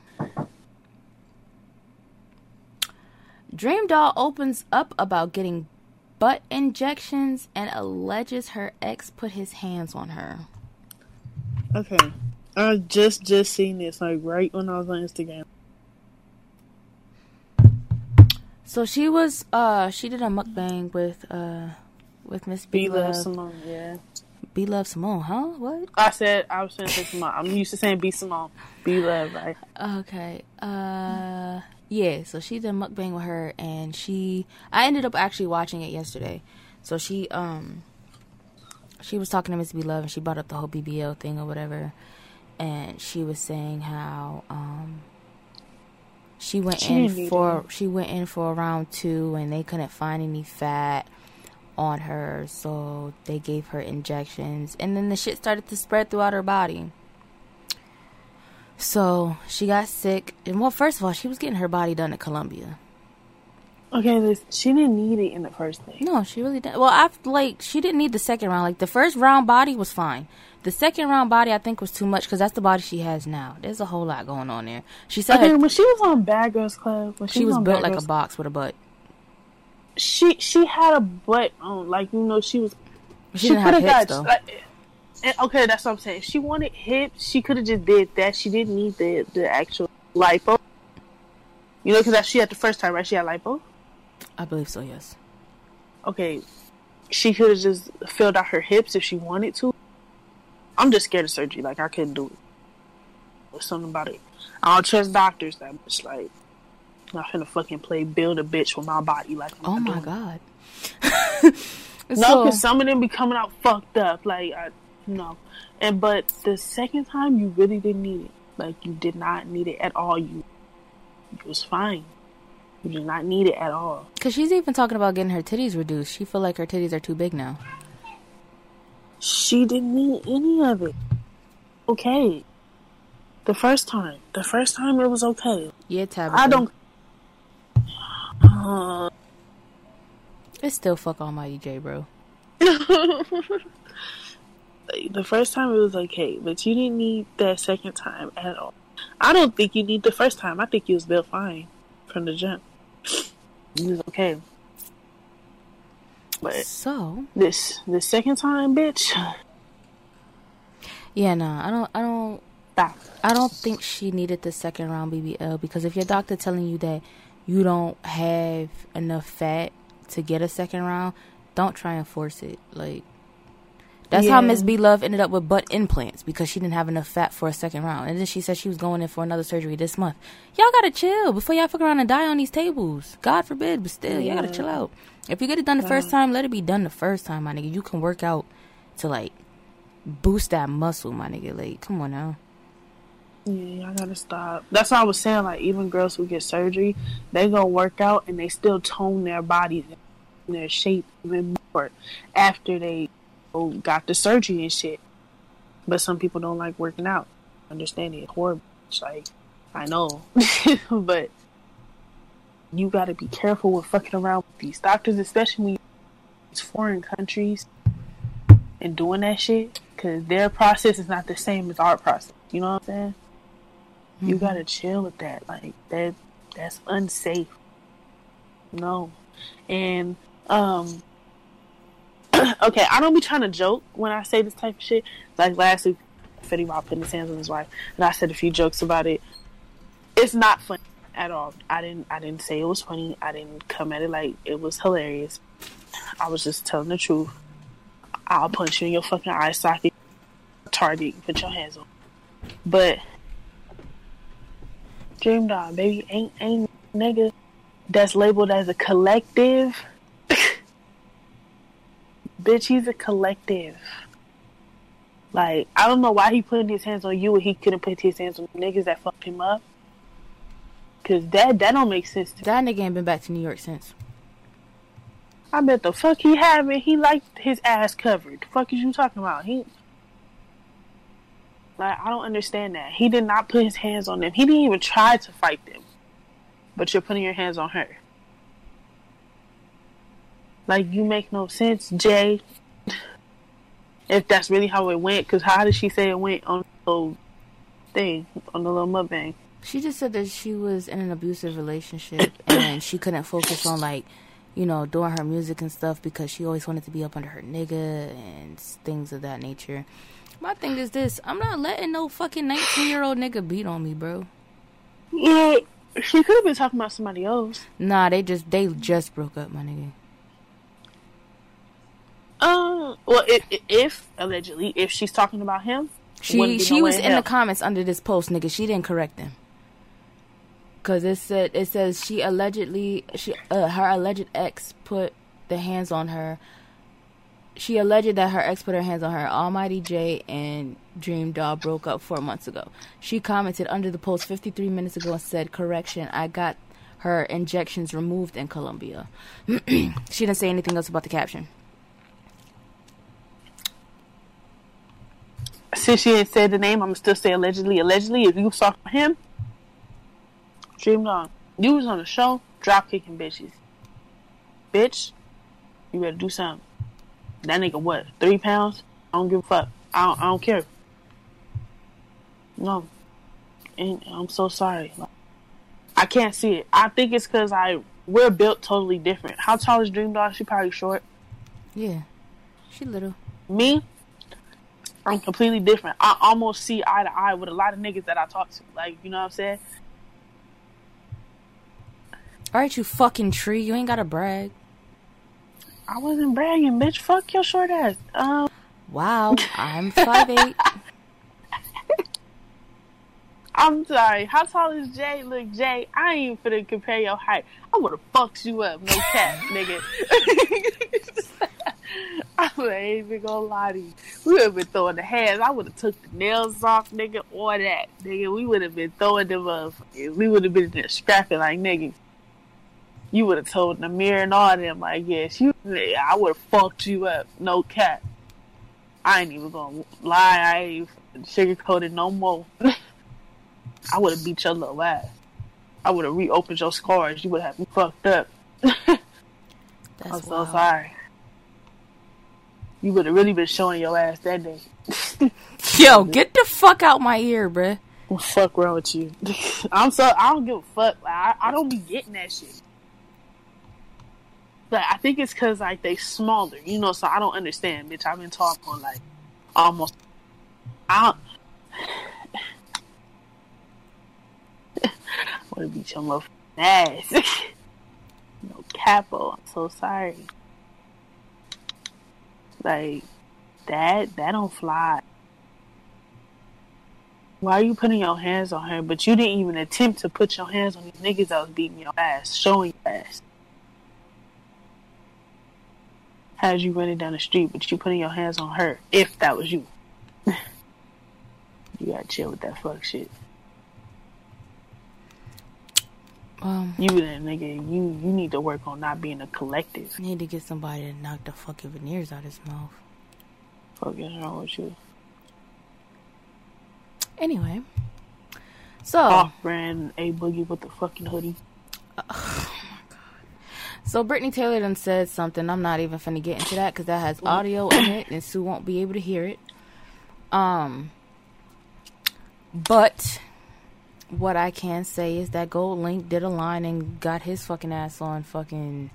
Dream Doll opens up about getting butt injections and alleges her ex put his hands on her. Okay, I just just seen this like right when I was on Instagram. So she was uh she did a mukbang with uh with Miss B Be Love Simone, yeah. B Love Simone, huh? What? I said I was saying Simone. I'm used to saying Be Simone. Be Love, right? Okay. Uh yeah, so she did a mukbang with her and she I ended up actually watching it yesterday. So she um she was talking to Miss B Love and she brought up the whole BBL thing or whatever. And she was saying how um she went She in for she went in for a round two and they couldn't find any fat on her, so they gave her injections and then the shit started to spread throughout her body. So she got sick, and well, first of all, she was getting her body done at Colombia. Okay, this, she didn't need it in the first place. No, she really didn't. Well, I like she didn't need the second round. Like the first round body was fine. The second round body, I think, was too much because that's the body she has now. There's a whole lot going on there. She said Okay, her- when she was on Bad Girls Club, when she, she was on built like a box with a butt. She she had a butt on, like you know, she was. She, didn't have coulda hips got- though. like, and- okay, that's what I'm saying. If She wanted hips. She could have just did that. She didn't need the the actual lipo. You know, because she had the first time, right? She had lipo. I believe so. Yes. Okay, she could have just filled out her hips if she wanted to. I'm just scared of surgery. Like I couldn't do it. There's something about it. I don't trust doctors that much. Like I'm not finna fucking play build a bitch with my body. Like I'm Oh my god. No, So- because some of them be coming out fucked up. Like, I, no. And but the second time, you really didn't need it. Like, you did not need it at all. You, it was fine. You did not need it at all. Cause she's even talking about getting her titties reduced. She feel like her titties are too big now. She didn't need any of it. Okay. The first time, the first time it was okay. Yeah, Tabitha. I don't. Uh, It's still fuck Almighty Jay, bro. the first time it was okay, but you didn't need that second time at all. I don't think you need the first time. I think you was built fine from the jump. You was okay. But So this the second time, bitch. yeah, nah, I don't, I don't, Stop. I don't think she needed the second round BBL because if your doctor telling you that you don't have enough fat to get a second round, don't try and force it. Like that's how Miss B Love ended up with butt implants because she didn't have enough fat for a second round, and then she said she was going in for another surgery this month. Y'all gotta chill before y'all fuck around and die on these tables. God forbid, but still, y'all gotta chill out. If you get it done the first time, let it be done the first time, my nigga. You can work out to like boost that muscle, my nigga. Like, come on now. Yeah, I gotta stop. That's what I was saying. Like even girls who get surgery, they go work out and they still tone their bodies and their shape even more after they got the surgery and shit. But some people don't like working out. Understand it? Horrible. It's like I know, but you gotta be careful with fucking around with these doctors, especially when these foreign countries and doing that shit because their process is not the same as our process. You know what I'm saying? You gotta chill with that. Like that, that's unsafe. No, and um, okay, I don't be trying to joke when I say this type of shit. Like last week, Fetty Wap putting his hands on his wife, and I said a few jokes about it. It's not funny at all. I didn't. I didn't say it was funny. I didn't come at it like it was hilarious. I was just telling the truth. I'll punch you in your fucking eye socket. Target. Put your hands on. But Dream Doll, baby, ain't ain't nigga that's labeled as a collective. Bitch, he's a collective. Like, I don't know why he putting his hands on you and he couldn't put his hands on niggas that fucked him up. Cause that that don't make sense to. That nigga ain't been back to New York since. I bet the fuck he haven't. He liked his ass covered. The fuck is you talking about? He like I don't understand that. He did not put his hands on them. He didn't even try to fight them. But you're putting your hands on her. Like you make no sense, Jay. If that's really how it went, because how did she say it went on the little thing on the little mukbang? She just said that she was in an abusive relationship and she couldn't focus on like, you know, doing her music and stuff because she always wanted to be up under her nigga and things of that nature. My thing is this: I'm not letting no fucking 19 year old nigga beat on me, bro. Yeah, she could have been talking about somebody else. Nah, they just they just broke up, my nigga. Um, well, if, if allegedly, if she's talking about him, she she was in the comments under this post, nigga. She didn't correct them. Cause it said it says she allegedly she uh, her alleged ex put the hands on her. She alleged that her ex put her hands on her. Almighty Jay and Dream Doll broke up four months ago. She commented under the post 53 minutes ago and said, "Correction, I got her injections removed in Colombia." she didn't say anything else about the caption. Since she didn't say the name, I'm still say allegedly. Allegedly, if you saw him, Dream on. You was on the show, drop kicking bitches. Bitch, you better do something. That nigga what? Three pounds? I don't give a fuck. I don't, I don't care. No. And I'm so sorry. I can't see it. I think it's because I we're built totally different. How tall is Dream Doll? She probably short. Yeah, she little. Me, I'm completely different. I almost see eye to eye with a lot of niggas that I talk to. Like, you know what I'm saying? Alright, you fucking tree. You ain't gotta brag. I wasn't bragging, bitch. Fuck your short ass. Um. Wow, I'm five eight. I'm sorry. How tall is Jay? Look, Jay, I ain't even finna compare your height. I would have fucked you up, no cap, nigga. I ain't even gonna lie to you. We would have been throwing the hands. I would have took the nails off, nigga, or that, nigga. We would have been throwing them up. We would have been there scrapping like niggas. You would have told Namir and all of them like, yes, you. I would have fucked you up, no cap. I ain't even gonna lie. I ain't sugarcoated no more. I would have beat your little ass. I would have reopened your scars. You would have me fucked up. I'm so wild. sorry. You would have really been showing your ass that day. Yo, get the fuck out my ear, bruh. What fuck wrong with you? I'm so I don't give a fuck. I, I don't be getting that shit. But I think it's because like they smaller, you know. So I don't understand, bitch. I've been talking like almost. I want to beat your motherfucking ass. no capo. I'm so sorry. Like that. That don't fly. Why are you putting your hands on her? But you didn't even attempt to put your hands on these niggas that was beating your ass, showing your ass. Had you running down the street, but you putting your hands on her, if that was you. you gotta chill with that fuck shit. Um, you that nigga, you you need to work on not being a collective. Need to get somebody to knock the fucking veneers out his mouth. Fuck is wrong with you? Anyway, so off brand a boogie with the fucking hoodie. Uh, oh my god! So Brittany Taylor done said something. I'm not even finna get into that because that has audio in it, and Sue won't be able to hear it. Um, but what I can say is that GoldLink did a line and got his fucking ass on fucking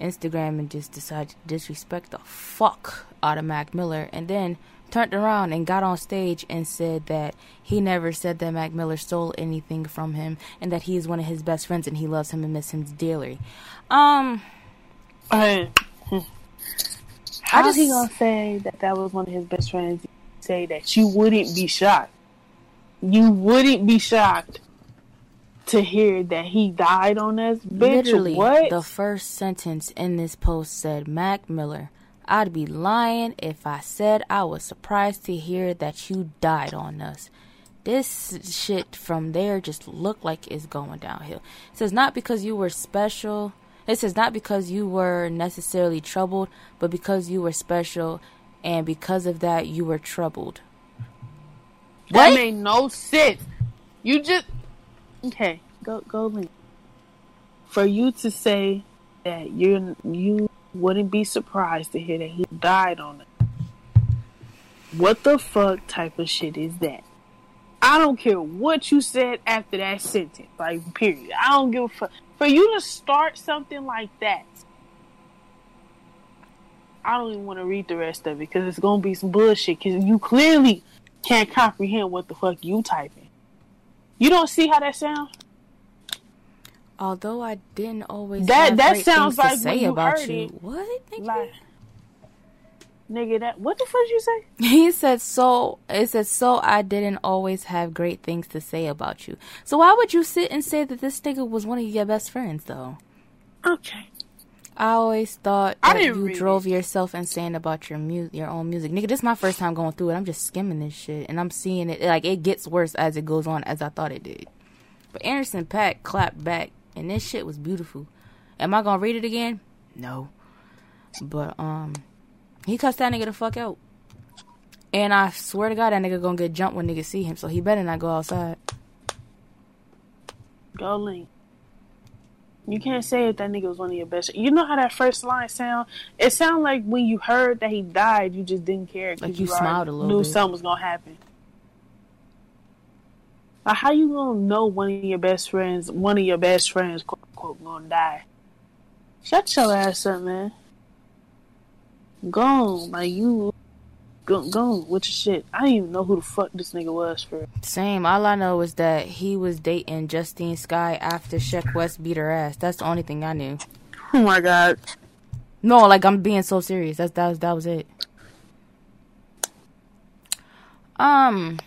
Instagram and just decided to disrespect the fuck out of Mac Miller and then turned around and got on stage and said that he never said that Mac Miller stole anything from him and that he is one of his best friends and he loves him and misses him dearly. Um, I, how is he gonna say that that was one of his best friends? Say that you wouldn't be shocked you wouldn't be shocked to hear that he died on us, bitch. Literally, what? the first sentence in this post said, Mac Miller, I'd be lying if I said I was surprised to hear that you died on us. This shit from there just looked like it's going downhill. It says, not because you were special. It says, not because you were necessarily troubled, but because you were special, and because of that, you were troubled. That made no sense. You just okay. Go go link. For you to say that you you wouldn't be surprised to hear that he died on it. What the fuck type of shit is that? I don't care what you said after that sentence. Like period. I don't give a fuck. For you to start something like that. I don't even want to read the rest of it because it's gonna be some bullshit. Because you clearly can't comprehend what the fuck you typing. You don't see how that sounds? Although I didn't always That- have that great sounds like say you about heard you. it. What? Nigga? Like, nigga, that what the fuck you say? He said so. It said so. I didn't always have great things to say about you. So why would you sit and say that this nigga was one of your best friends though? Okay. I always thought I that you drove yourself insane about your mu- your own music, nigga. This is my first time going through it. I'm just skimming this shit, and I'm seeing it like it gets worse as it goes on, as I thought it did. But Anderson .Paak clapped back, and this shit was beautiful. Am I gonna read it again? No. But um, he cussed that nigga the fuck out, and I swear to God, that nigga gonna get jumped when niggas see him. So he better not go outside. Go link. You can't say if that nigga was one of your best. You know how that first line sound? It sound like when you heard that he died, you just didn't care. Like you already smiled a little Knew bit. something was gonna happen. Like how you gonna know one of your best friends, one of your best friends, quote unquote, gonna die? Shut your ass up, man. Go on, like you, go, go with your shit. I didn't even know who the fuck this nigga was for. Same. All I know is that he was dating Justine Skye after Sheck Wes beat her ass. That's the only thing I knew. Oh my god. No, like I'm being so serious. That's that was that was it. Um.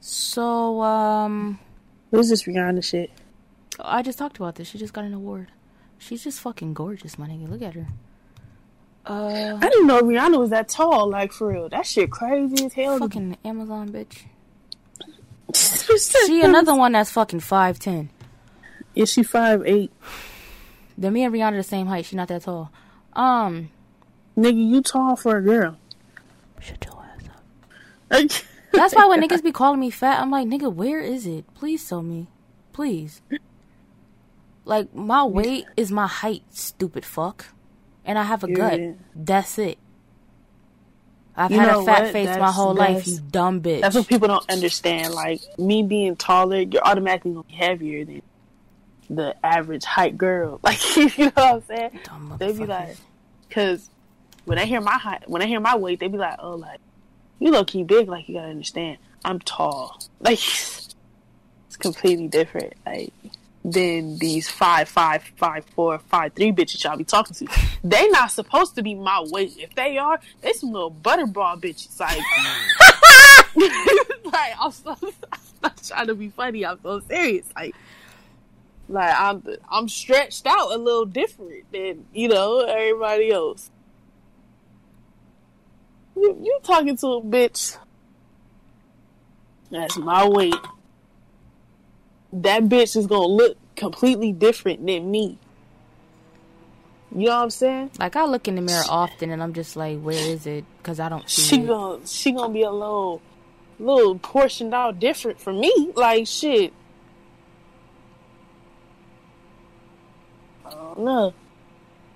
So um, Who's this Rihanna shit? I just talked about this. She just got an award. She's just fucking gorgeous, my nigga. Look at her. Uh, I didn't know Rihanna was that tall. Like for real, that shit crazy as hell. fucking Amazon bitch. she She another one that's fucking five ten. Is she five eight? Then me and Rihanna the same height. She not that tall. Um, Nigga, you tall for a girl. shut your ass up. That's why when niggas be calling me fat, I'm like, nigga, where is it? Please tell me. Please. Like, my weight is my height, stupid fuck. And I have a gut. That's it. I've You had a fat what? face my whole life, you dumb bitch. That's what people don't understand. Like me being taller, you're automatically gonna be heavier than the average height girl. Like you know what I'm saying? Dumb They be like, because when I hear my height, when I hear my weight, they be like, oh, like you low key big. Like you gotta understand, I'm tall. Like it's completely different. Like than these five, five, five, four, five, three bitches y'all be talking to. They not supposed to be my weight. If they are, they some little butterball bitches. Like, like I'm, so, I'm not trying to be funny. I'm so serious. Like, like I'm I'm stretched out a little different than you know everybody else. You you talking to a bitch? That's my weight. That bitch is gonna look completely different than me. You know what I'm saying? Like, I look in the mirror often and I'm just like, where is it? Because I don't see She it. gonna she gonna be a little little portioned out different from me. Like shit. I don't know.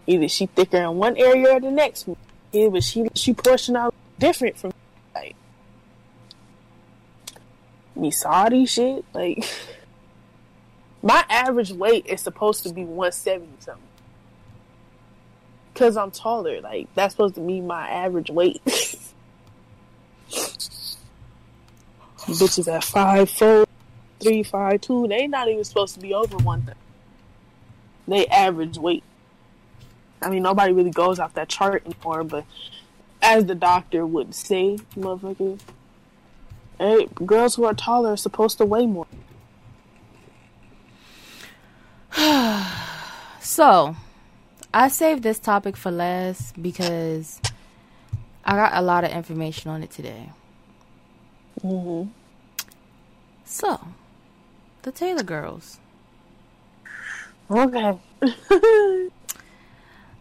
Either she thicker in one area or the next. Yeah, but she she portioned out different from me. like me Saudi shit. Like my average weight is supposed to be one seventy something. Cause I'm taller, like that's supposed to be my average weight. Bitches at five four, three five two, they not even supposed to be over one thing. They average weight. I mean, nobody really goes off that chart anymore, but as the doctor would say, motherfucker, Hey, girls who are taller are supposed to weigh more. So, I saved this topic for last because I got a lot of information on it today. Mm-hmm. So, the Taylor girls. Okay.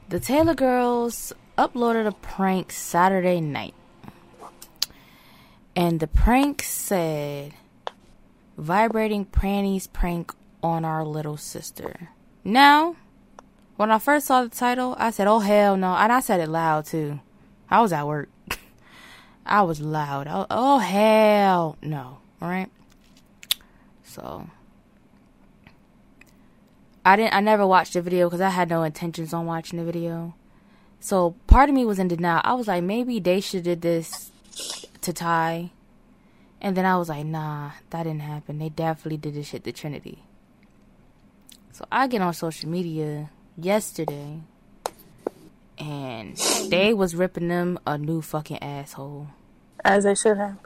The Taylor girls uploaded a prank Saturday night. And the prank said, vibrating panties prank on our little sister. Now, when I first saw the title, I said, oh hell no. And I said it loud too. I was at work. I was loud. Oh, oh hell no. Alright? So, I didn't. I never watched the video because I had no intentions on watching the video. So part of me was in denial. I was like, maybe they should did this to Ty, and then I was like, nah, that didn't happen. They definitely did this shit to Trinity. So I get on social media yesterday, and they was ripping them a new fucking asshole. As they should have.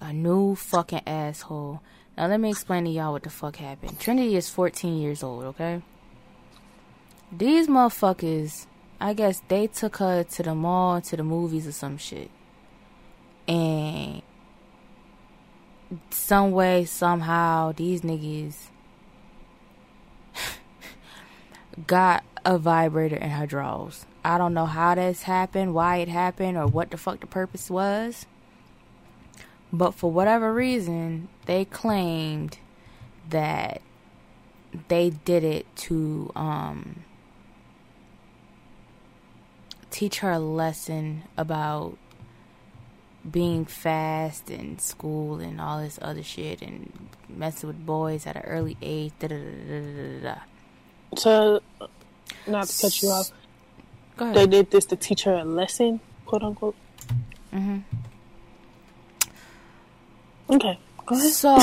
A new fucking asshole. Now let me explain to y'all what the fuck happened. Trinity is 14 years old, okay? These motherfuckers, I guess they took her to the mall, to the movies or some shit. And some way, somehow, these niggas got a vibrator in her drawers. I don't know how this happened, why it happened, or what the fuck the purpose was. But for whatever reason, they claimed that they did it to um, teach her a lesson about being fast in school and all this other shit and messing with boys at an early age. Da, da, da, to not to cut you off, Go ahead. they did this to teach her a lesson, quote unquote. mm-hmm. Okay, go ahead. So,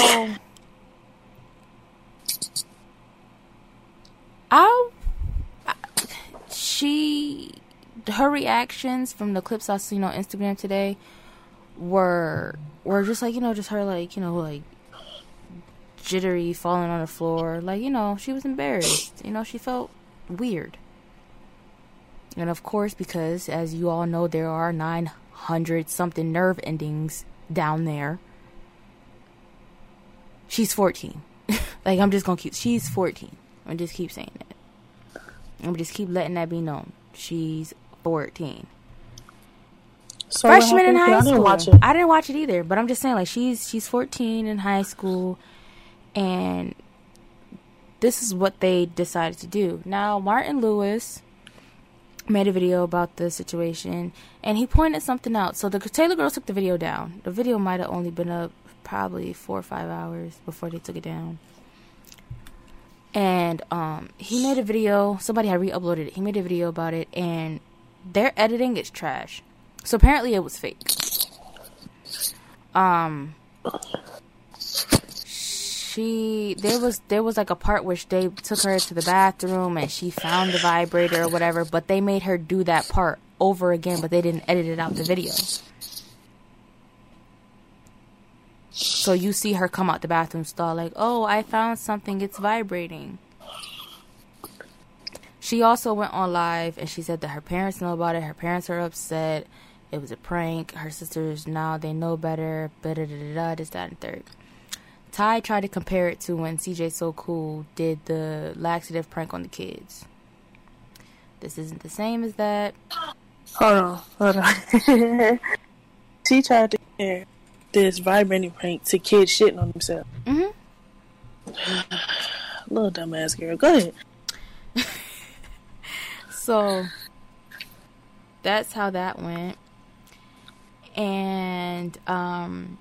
I, she, her reactions from the clips I seen on Instagram today were were just like you know, just her like you know like jittery, falling on the floor, like you know, she was embarrassed. You know, she felt weird. And of course, because as you all know, there are 900 something nerve endings down there she's 14. like I'm just gonna keep. She's 14. I'm just keep saying that. I'm just keep letting that be known. She's 14. So Freshman in high I school. didn't watch it. I didn't watch it either, but I'm just saying like she's she's 14 in high school, and this is what they decided to do. Now Martin Lewis made a video about the situation, and he pointed something out. So the Taylor girls took the video down. The video might have only been up probably four or five hours before they took it down. And um, he made a video. Somebody had re-uploaded it. He made a video about it, and their editing is trash. So apparently it was fake. Um, she there was there was like a part where they took her to the bathroom and she found the vibrator or whatever, but they made her do that part over again, but they didn't edit it out the video. So you see her come out the bathroom stall like, "Oh, I found something. It's vibrating." She also went on live and she said that her parents know about it. Her parents are upset. It was a prank. Her sisters now they know better. Da da da da. This that and third. Ty tried to compare it to when CJ So Cool did the laxative prank on the kids. This isn't the same as that. Hold on, hold on. she tried to compare this vibrating prank to kids shitting on themselves. Mm-hmm. Little dumbass girl. Go ahead. So that's how that went. And um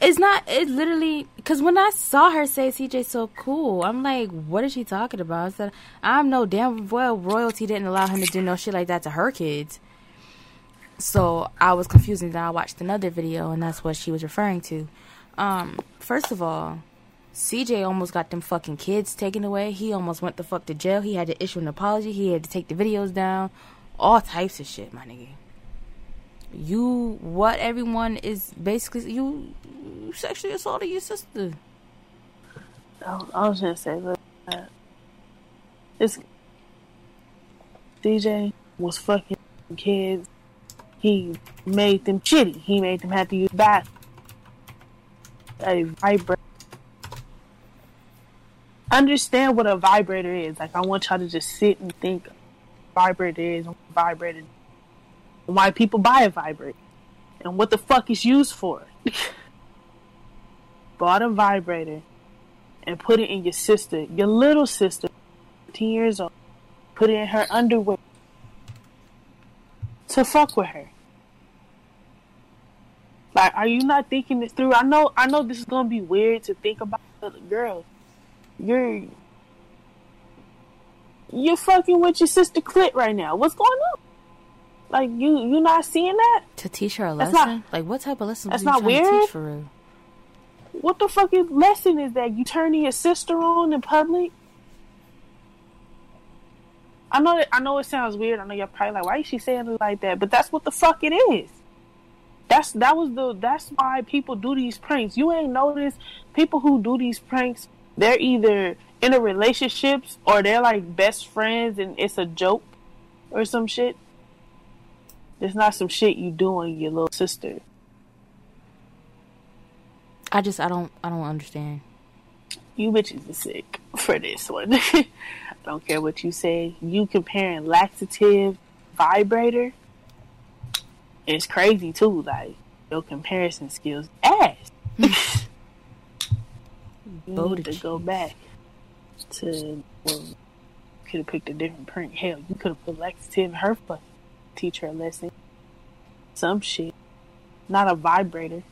it's not it's literally cuz when I saw her say CJ so cool, I'm like what is she talking about? I said I'm no damn well royalty didn't allow him to do no shit like that to her kids. So I was confused and then I watched another video and that's what she was referring to. Um first of all, CJ almost got them fucking kids taken away. He almost went the fuck to jail. He had to issue an apology. He had to take the videos down. All types of shit, my nigga. You, what everyone is basically, you, sexually assaulted your sister. I, was gonna say, look, uh, this DJ was fucking kids. He made them shitty. He made them have to use bath. A vibrator. Understand what a vibrator is. Like I want y'all to just sit and think vibrator is, vibrator, why people buy a vibrator, and what the fuck is used for. Bought a vibrator and put it in your sister, your little sister, 10 years old. Put it in her underwear to fuck with her. Like, are you not thinking this through? I know, I know this is gonna be weird to think about, but girl, you're you're fucking with your sister clit right now. What's going on? Like, you you not seeing that? To teach her a That's lesson? not- like, what type of lesson that's not weird? teach for real? What the fucking lesson is that? You turning your sister on in public? I know that I know it sounds weird. I know you're probably like, why is she saying it like that? But that's what the fuck it is. That's that was the that's why people do these pranks. You ain't noticed people who do these pranks, they're either in a relationships or they're like best friends and it's a joke or some shit. It's not some shit you doing your little sister. I just, I don't, I don't understand. You bitches are sick for this one. I don't care what you say. You comparing laxative vibrator. It's crazy too. Like your comparison skills ass. you need to go back to well, could have picked a different prank. Hell, you could have put laxative in her fucking teach her a lesson. Some shit. Not a vibrator.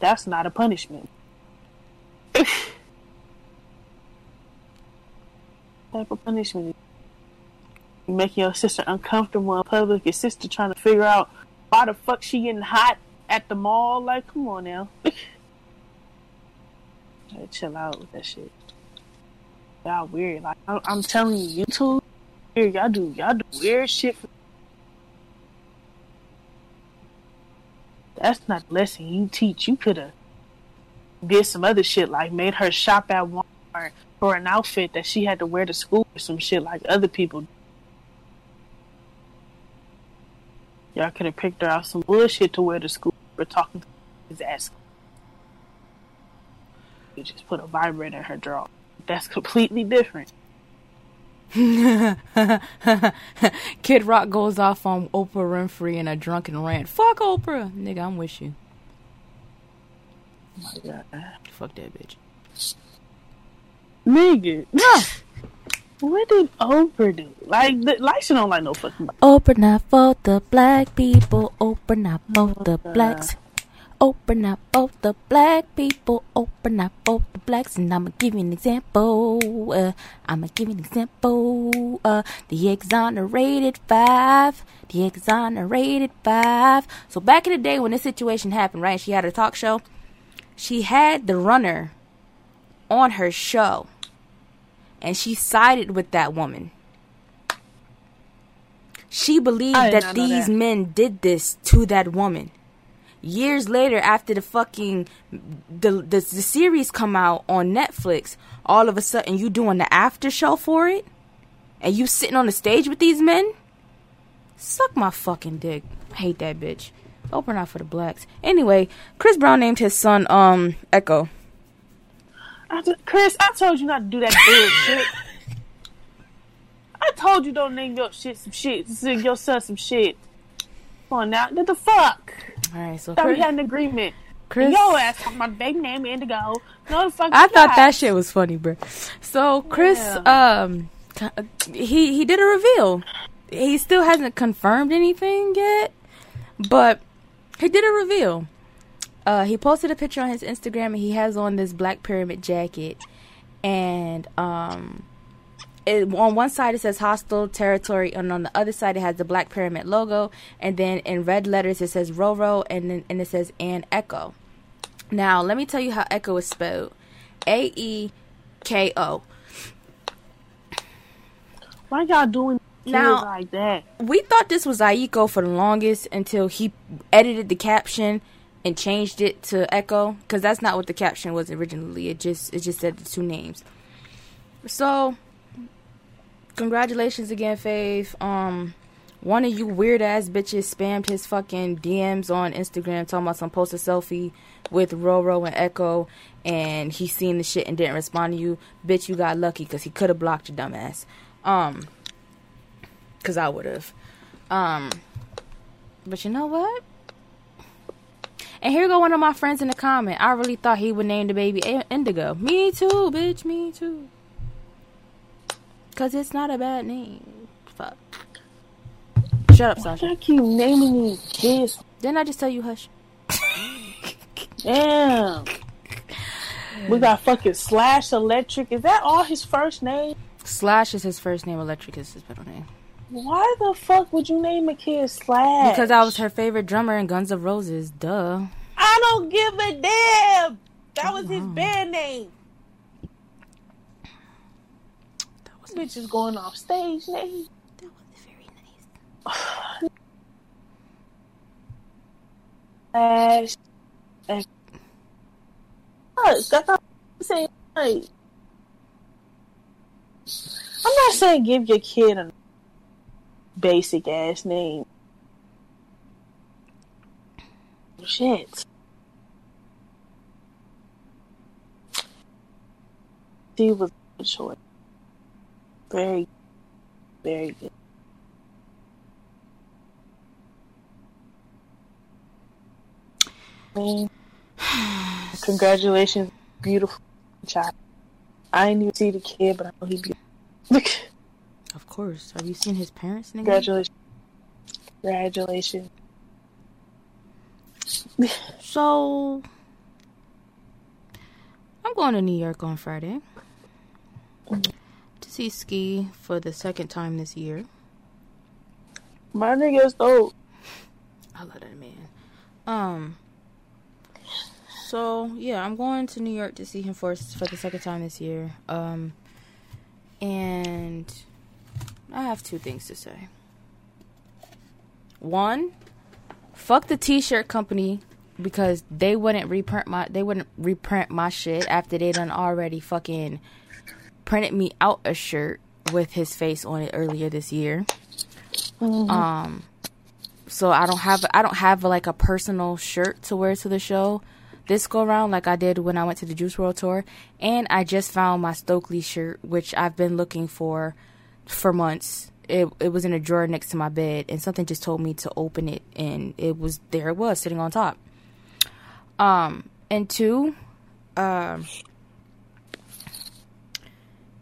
That's not a punishment. type of punishment you making your sister uncomfortable in public, your sister trying to figure out why the fuck she getting hot at the mall. Like, come on now. Chill out with that shit. Y'all weird. Like, I'm, I'm telling you, you two, weird. Y'all do, y'all do weird shit. For... That's not the lesson you teach. You could have did some other shit, like made her shop at Walmart for an outfit that she had to wear to school or some shit like other people. Y'all could have picked her out some bullshit to wear to school for talking to his ass. You just put a vibrator in her drawer. That's completely different. Kid Rock goes off on Oprah Winfrey in a drunken rant. Fuck Oprah, nigga. I'm with you. Oh my God. Fuck that bitch. Nigga. what did Oprah do? Like, the, like she don't like no fucking. Oprah not for the black people. Oprah not for the blacks. Oprah not for the black people. Oprah not for the blacks. And I'ma give you an example. Uh, I'ma give you an example. Uh, the exonerated five. The exonerated five. So back in the day when this situation happened, right? She had a talk show. She had the runner on her show. And she sided with that woman. She believed that these that. men did this to that woman. Years later, after the fucking the, the the series come out on Netflix, all of a sudden you doing the after show for it, and you sitting on the stage with these men. Suck my fucking dick. I hate that bitch. Open out for the blacks. Anyway, Chris Brown named his son um Echo. I t- Chris, I told you not to do that bullshit. I told you don't name your shit some shit. Your son some shit. Come on now. What the fuck? All right, so Thought we had an agreement. Chris Yo ass talking about baby name Indigo. No the fuck. I thought that shit was funny, bro. So Chris, um, he he did a reveal. He still hasn't confirmed anything yet, but he did a reveal. Uh, he posted a picture on his Instagram, and he has on this black pyramid jacket, and um, it, on one side it says hostile territory, and on the other side it has the black pyramid logo, and then in red letters it says Roro, and then and it says and Echo. Now, let me tell you how Echo is spelled. A E K O. Why y'all doing Now- like that? We thought this was Aiko for the longest until he edited the caption and changed it to Echo because that's not what the caption was originally. It just it just said the two names. So, congratulations again, Faith. Um, one of you weird ass bitches spammed his fucking DMs on Instagram talking about some post a selfie with Roro and Echo, and he seen the shit and didn't respond to you. Bitch, you got lucky because he could have blocked your dumbass. Um, because I would have. Um, but you know what? And here go one of my friends in the comment. I really thought he would name the baby Indigo. Me too, bitch. Me too. Cause it's not a bad name. Fuck. Shut up, Sasha. I keep naming these kids. Didn't I just tell you hush? Damn. We got fucking Slash Electric. Is that all his first name? Slash is his first name. Electric is his middle name. Why the fuck would you name a kid Slash? Because I was her favorite drummer in Guns N' Roses. Duh. I don't give a damn. That was his band name. That was bitch is going off stage name. That was very nice. Look, that's what I'm saying. Like, I'm not saying give your kid a basic ass name. Shit. She was short. Very, very good. Congratulations, beautiful child. I didn't even see the kid, but I know he beautiful. Of course. Have you seen his parents? Nigga? Congratulations. Congratulations. So, I'm going to New York on Friday mm-hmm. To see Ski for the second time this year. My nigga's dope. I love that man. Um. So yeah, I'm going to New York to see him for for the second time this year. Um. And I have two things to say. One, fuck the t-shirt company because they wouldn't reprint my they wouldn't reprint my shit after they done already fucking printed me out a shirt with his face on it earlier this year. Um so I don't have I don't have like a personal shirt to wear to the show this go around like I did when I went to the Juice WRLD tour and I just found my Stokeley shirt which I've been looking for for months. It it was in a drawer next to my bed, and something just told me to open it, and it was there. It was sitting on top. Um, and two, um,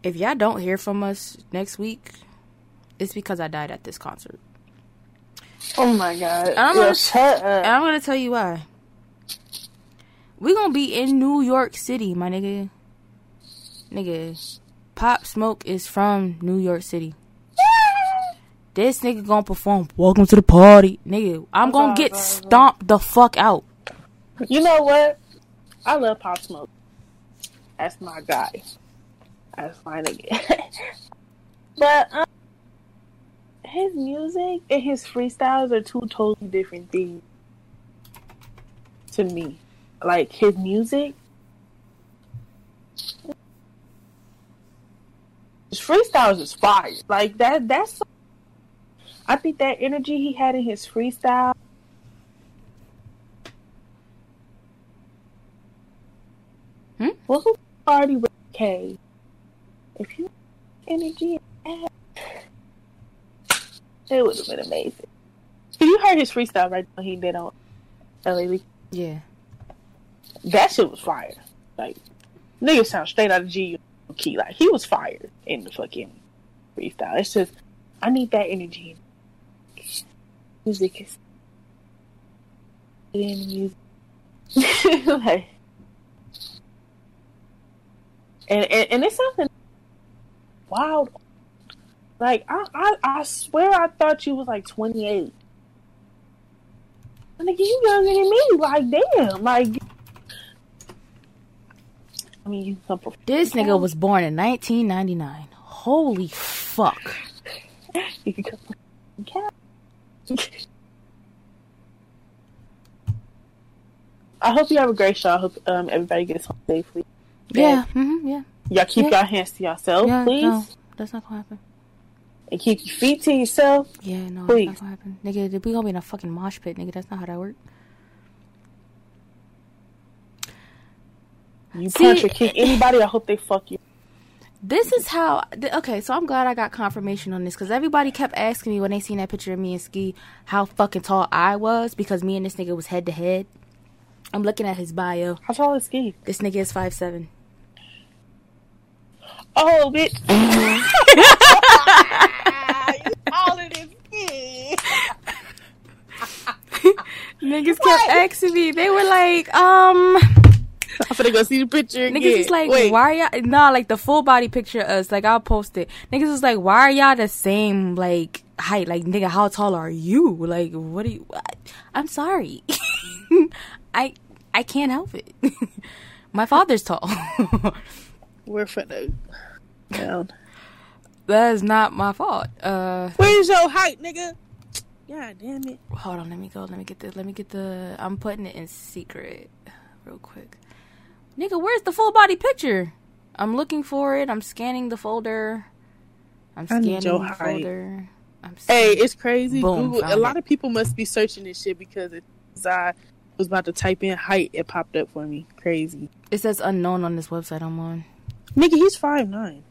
if y'all don't hear from us next week, it's because I died at this concert. Oh my god. I'm Yo, gonna- shut up. And I'm gonna tell you why. We gonna be in New York City, my nigga. Nigga, Pop Smoke is from New York City. This nigga gonna perform Welcome to the Party. Nigga, I'm gonna get stomped the fuck out. You know what? I love Pop Smoke. That's my guy. That's my nigga. but um, his music and his freestyles are two totally different things to me. Like his music, his freestyles is fire. Like that. That's. I think that energy he had in his freestyle Hmm? Well, who party with K? If you energy, it would have been amazing. You heard his freestyle right when he did on uh, LA. Yeah. That shit was fire. Like nigga sound straight out of G key. Like he was fired in the fucking freestyle. It's just I need that energy. Music is in music. like and, and and it's something wild. Like I, I I swear I thought you was like twenty eight. i Nigga, you younger than me. Like damn. Like I mean, you come from This nigga was born in 1999. Holy fuck. you can come from Cal. I hope you have a great show. I hope um, everybody gets home safely. Yeah, hmm yeah, Y'all keep Yeah. your hands to yourself, yeah. please, No, that's not gonna happen. and keep your feet to yourself. Yeah, no, Please. that's not gonna happen. Nigga, we gonna be in a fucking mosh pit, nigga. That's not how that works. You See- punch or kick anybody, I hope they fuck you. This is how. Okay, so I'm glad I got confirmation on this because everybody kept asking me when they seen that picture of me and Ski how fucking tall I was because me and this nigga was head to head. I'm looking at his bio. How tall is Ski? This nigga is five seven. Oh, bitch. you taller than Ski. Niggas kept asking me. They were like, um, I'm finna go see the picture again. niggas is like, Wait. why are y'all? Nah, like the full body picture of us. Like I'll post it. Niggas is like, why are y'all the same like height? Like nigga, how tall are you? Like what are you? What? I'm sorry. I I can't help it. My father's tall. We're finna down. that is not my fault. Uh, Where's your height, nigga? God damn it. hold on. Let me go. Let me get the. Let me get the. I'm putting it in secret, real quick. Nigga, where's the full body picture? I'm looking for it. I'm scanning the folder. I'm scanning the height. folder. I'm Hey, it's crazy. Boom, Google. A found lot it. of people must be searching this shit because it, as I was about to type in height, it popped up for me. Crazy. it says unknown on this website I'm on. Nigga, he's five nine.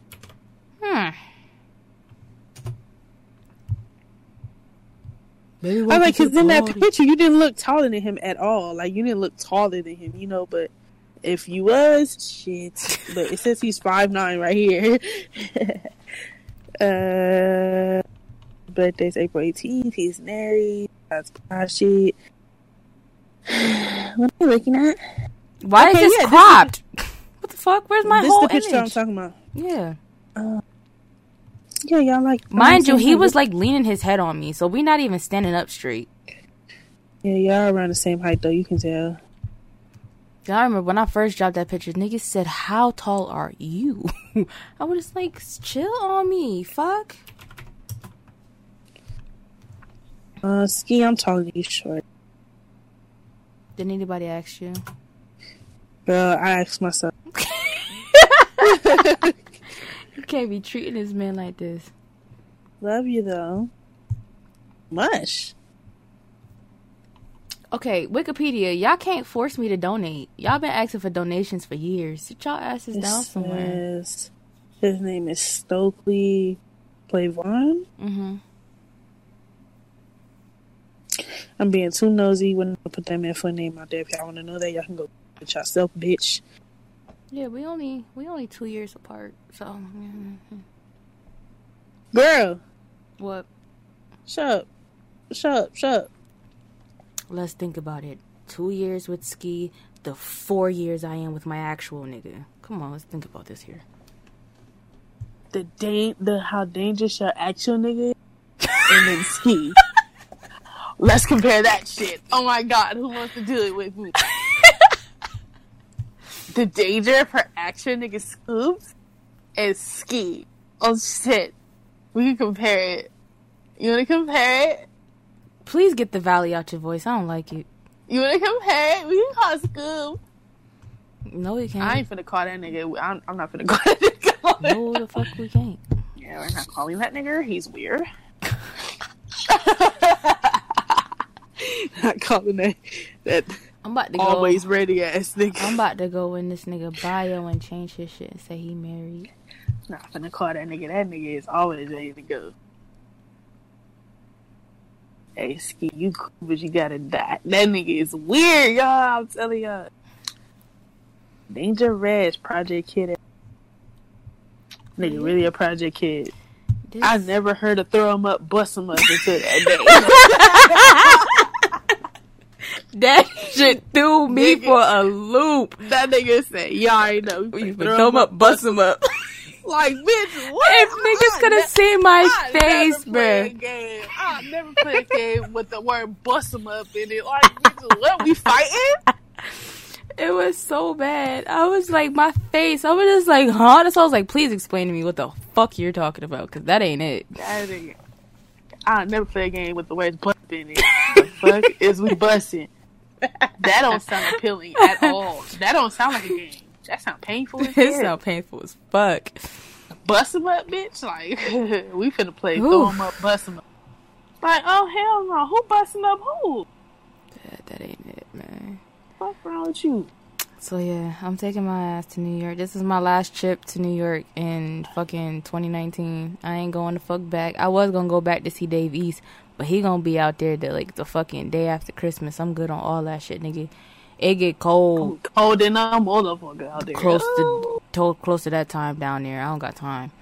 Hmm. I was like, because in that picture, you didn't look taller than him at all. Like, you didn't look taller than him, you know. But if you was, shit. But it says he's five nine right here. uh, birthday's April eighteenth. He's married. That's my shit. What are you looking at? Why Okay, is this yeah, this is- cropped? what the fuck? Where's my this whole the picture I'm image? talking about. yeah. Yeah, y'all like. Mind you, he was like leaning his head on me, so we not even standing up straight. Yeah, y'all around the same height though. You can tell. I remember when I first dropped that picture, niggas said, "How tall are you?" I was just like, "Chill on me, fuck." Uh, ski. I'm taller than you, short. Didn't anybody ask you? Girl, I asked myself. You can't be treating this man like this. Love you though. Much. Okay, Wikipedia, y'all can't force me to donate. Y'all been asking for donations for years. Sit y'all asses It down somewhere. says his name is Stokeley Clevon. Mm-hmm. I'm being too nosy when I put that man full name out there. If y'all want to know that, y'all can go with yourself, bitch. Yeah, we only we only two years apart. So. Girl, what? shut up. Shut up, shut up. Let's think about it. Two years with Ski, the four years I am with my actual nigga. Come on, let's think about this here. The da- the how dangerous your actual nigga is, and then ski. Let's compare that shit. Oh my god, who wants to do it with me? The danger her actual nigga scoops and ski. Oh shit. We can compare it. You wanna compare it? Please get the valley out your voice. I don't like it. You wanna compare it? We can call Scoop. No, we can't. I ain't finna call that nigga. I'm, I'm not finna call that nigga. no, the fuck we can't. Yeah, we're not calling that nigga. He's weird. not calling that that I'm about to go. always ready ass nigga. I'm about to go in this nigga bio and change his shit and say he married. not finna call that nigga. That nigga is always ready to go. Hey, Ski, you cool, but you gotta die. That nigga is weird, y'all. I'm telling y'all. Danger Reg, Project Kid. Nigga, really a Project Kid. This, I never heard of throw him up, bust him up until that that shit threw me Nigga. for a loop. that nigga said, "Y'all already know." You throw him up, bust him up. Like, bitch, what? if niggas could have seen my I face, never play a bruh. game. I never play a game with the word "bust him up" in it. Like, bitch, what we fighting? It was so bad. I was like, my face. I was just like, huh? That's why I was like, please explain to me what the fuck you're talking about, because that ain't it. That nigga. I never play a game with the word "bust" in it. the fuck is we busting? that don't sound appealing at all. That don't sound like a game. That sound painful. As it sound painful as fuck. bust him up, bitch. Like we finna play Oof. throw him up, bust him up. Like oh hell no, who busting up who? That, that ain't it, man. Fuck wrong with you? So yeah, I'm taking my ass to New York. This is my last trip to New York in fucking 2019. I ain't going to fuck back. I was gonna go back to see Dave East, but he gonna be out there the like the fucking day after Christmas. I'm good on all that shit, nigga. It get cold Cold and I'm motherfucker out there. close to to close to that time down there. I don't got time.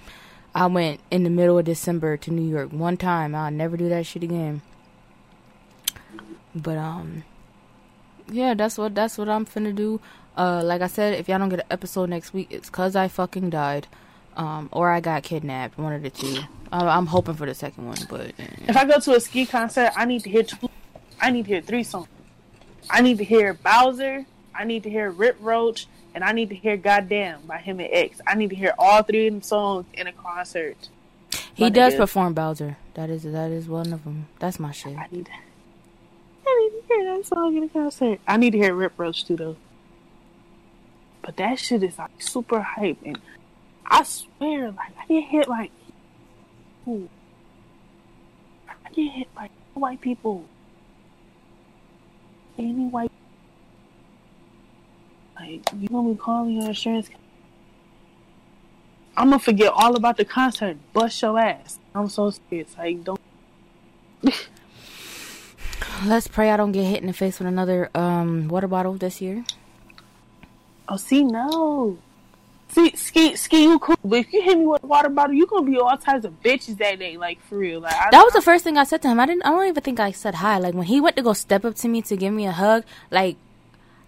I went in the middle of December to New York one time. I'll never do that shit again. But um, yeah, that's what that's what I'm finna do. Uh, like I said, if y'all don't get an episode next week, it's cause I fucking died, um, or I got kidnapped. One of the two. I, I'm hoping for the second one, but eh. If I go to a ski concert, I need to hear two. I need to hear three songs. I need to hear Bowser. I need to hear Rip Roach, and I need to hear "Goddamn" by him and X. I need to hear all three of them songs in a concert. he does perform Bowser. That is that is one of them. That's my shit. I need. I need to hear that song in a concert. I need to hear Rip Roach too, though. But that shit is like super hype, and I swear, like I get hit like, ooh, I get hit by white people. Any white, like you gonna be calling your insurance? I'm gonna forget all about the concert. Bust your ass. I'm so scared. Like don't. Let's pray I don't get hit in the face with another um water bottle this year. Oh, see, no. See, ski, ski, you cool. But if you hit me with a water bottle, you gonna be all types of bitches that day, like for real. Like I, That was the first thing I said to him. I didn't. I don't even think I said hi. Like when he went to go step up to me to give me a hug, like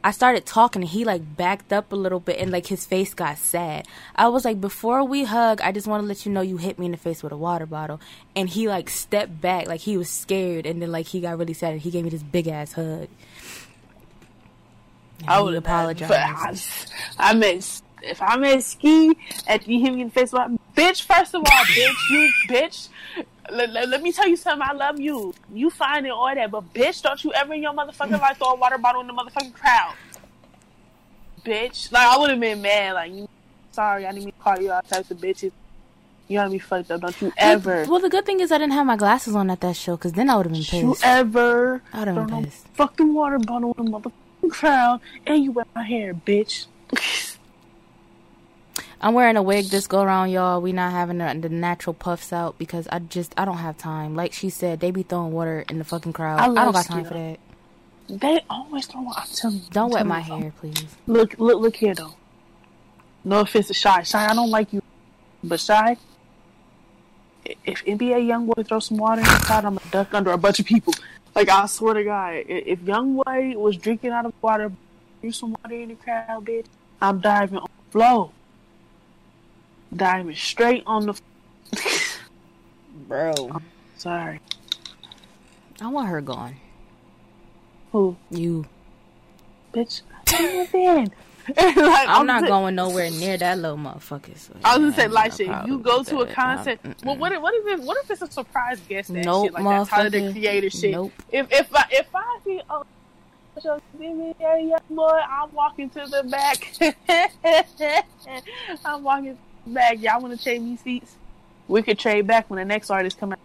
I started talking and he like backed up a little bit and like his face got sad. I was like, before we hug, I just want to let you know you hit me in the face with a water bottle. And he like stepped back, like he was scared, and then like he got really sad and he gave me this big ass hug. And I would apologize. I, I meant if I met ski and you hit me in the face, like, bitch. First of all, bitch, you bitch. Let, let, let me tell you something. I love you. You fine and all that, but bitch, don't you ever in your motherfucking life throw a water bottle in the motherfucking crowd, bitch. Like I would have been mad. Like, you, sorry, I didn't mean to call you all types of bitches. You gotta be fucked up. Don't you ever. Well, the good thing is I didn't have my glasses on at that show because then I would have been pissed. You ever I'd have throw been pissed. fucking water bottle in the motherfucking crowd and you wet my hair, bitch. I'm wearing a wig this go around, y'all. We not having the, the natural puffs out because I just I don't have time. Like she said, they be throwing water in the fucking crowd. I I, don't got time for that. they always throw. Telling you. Don't wet my hair, please. Look, look, look here though. No offense to Shy. Shy, I don't like you, but Shy. If NBA YoungBoy throw some water inside, I'm gonna duck under a bunch of people. Like I swear to God, if YoungBoy was drinking out of water, threw some water in the crowd, bitch, I'm diving on the floor. Diving straight on the. Bro. Sorry. I want her gone. Who? You. bitch. Move in. like, I'm I'm not just- going nowhere near that little motherfucker. So, I was gonna yeah, say, I'm like, shit. You go to a that. concert. Well, what if, what if it, what if it's a surprise guest? That Nope, shit, like that's how they motherfucker. created shit. Nope. If if I if I see oh, so a young boy, I'm walking to the back. I'm walking back. Y'all want to trade me seats? We could trade back when the next artist come out.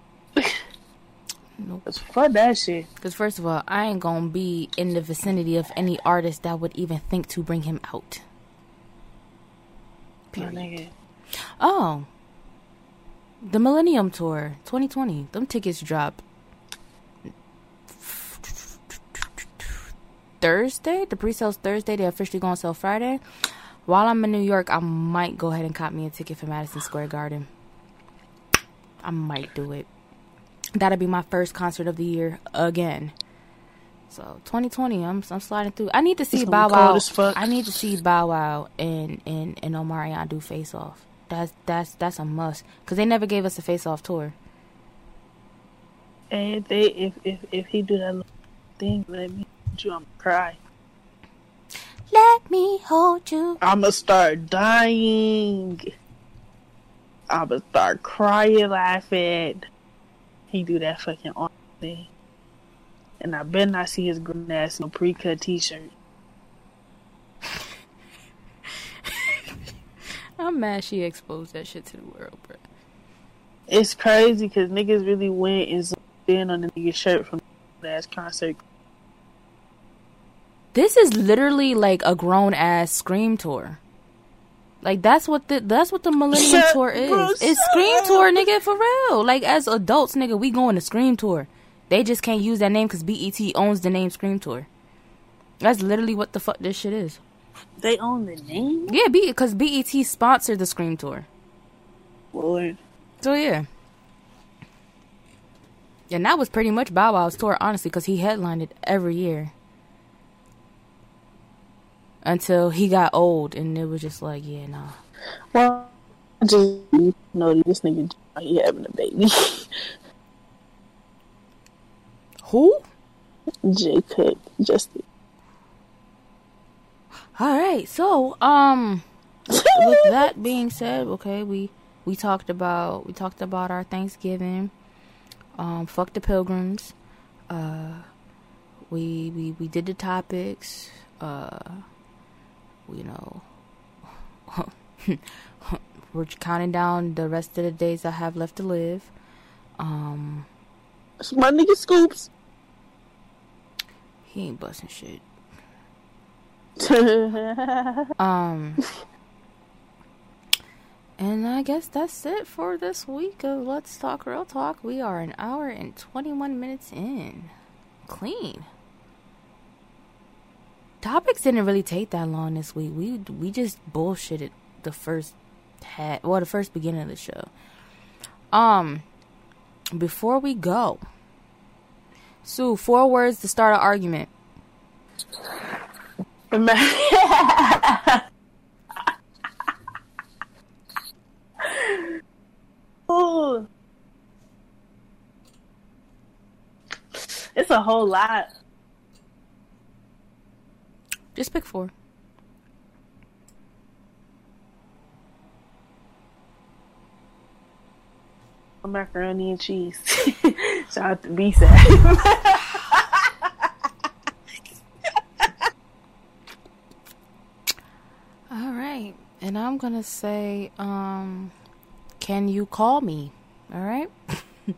Nope. Cause fuck that shit. Because first of all, I ain't gonna be in the vicinity of any artist that would even think to bring him out. Period. Oh, the Millennium Tour 2020. Them tickets drop Thursday. The pre-sales Thursday. They officially gonna sell Friday. While I'm in New York, I might go ahead and cop me a ticket for Madison Square Garden. I might do it. That'll be my first concert of the year again. So 2020, I'm I'm sliding through. I need to see Bow gonna be cold Wow. I need to see Bow Wow and and and Omarion do Face Off. That's that's that's a must because they never gave us a Face Off tour. And if they if if if he do that little thing, let me you, I'm cry. Let me hold you. I'ma start dying. I'ma start crying, laughing. He do that fucking arm thing. and I better not see his green ass no pre-cut t-shirt. I'm mad she exposed that shit to the world, bro. It's crazy because niggas really went and zoomed in on the nigga shirt from the last concert. This is literally like a grown ass scream tour. Like that's what the that's what the Millennium Shut- Tour is. bro, it's Scream up. Tour, nigga, for real. Like as adults, nigga, we going to Scream Tour. They just can't use that name because BET owns the name Scream Tour. That's literally what the fuck this shit is. They own the name, Yeah, because BET sponsored the Scream Tour. Lord. So yeah. And that was pretty much Bow Wow's tour, honestly, because he headlined it every year. Until he got old, and it was just like, yeah, nah. Well, I just you know this nigga he having a baby. Who? J Cook, just All right, so um, with that being said, okay, we we talked about we talked about our Thanksgiving. Um, fuck the pilgrims. Uh, we we we did the topics. Uh, you know, we're counting down the rest of the days I have left to live. Um, my nigga Scoops. he ain't busting shit. Um, and I guess that's it for this week of Let's Talk Real Talk. We are an hour and 21 minutes in. Clean. Topics didn't really take that long this week. We we just bullshitted the first well, the first beginning of the show. Um, before we go, Sue, four words to start an argument. It's a whole lot. Just pick four. Macaroni and cheese. Shout out to B-side. All right. And I'm going to say, um, can you call me? All right.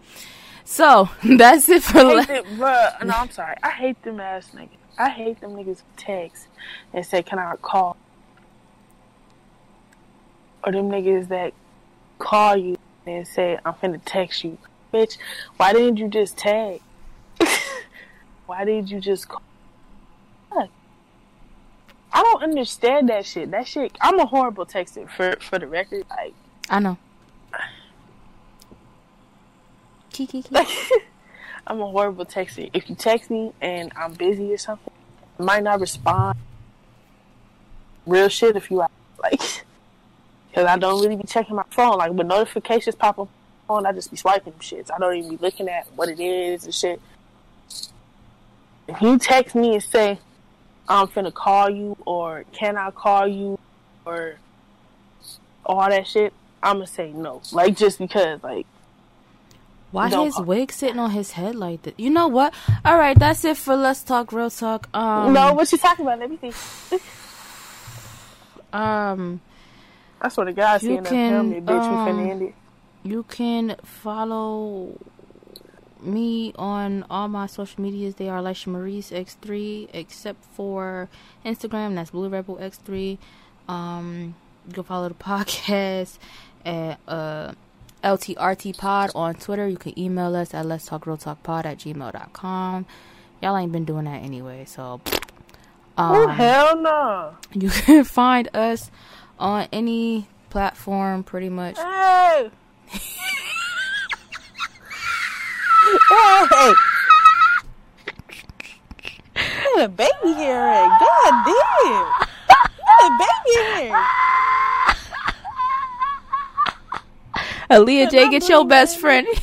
so that's it for. I Le- hate them, bruh. No, I'm sorry. I hate them ass niggas. I hate them niggas who text and say, "Can I call?" Or them niggas that call you and say, "I'm finna text you." Bitch, why didn't you just tag? why did you just call? Fuck. I don't understand that shit. That shit. I'm a horrible texter for for the record. Like, I know. Kiki. I'm a horrible texter. If you text me and I'm busy or something, I might not respond. Real shit if you like, because I don't really be checking my phone. Like when notifications pop up on, I just be swiping them shits. I don't even be looking at what it is and shit. If you text me and say, I'm finna call you or can I call you or all that shit, I'm gonna say no. Like just because like Why Don't his call- wig sitting on his head like that? You know what? All right, that's it for Let's Talk Real Talk. Um, no, what you talking about? Let me see. Um, I swear to God, You can, me, bitch, um, it. you can follow me on all my social medias. They are Elisha Maurice X3, except for Instagram. That's Blue Rebel X3. Um, you can follow the podcast at uh, LTRT Pod on Twitter. You can email us at Let's Talk Real Talk Pod at gmail.com. Y'all ain't been doing that anyway, so. Oh Um, hell no! you can find us on any platform pretty much. Hey, hey, the baby hair? God damn! The baby hair? Aaliyah J, get your best friend.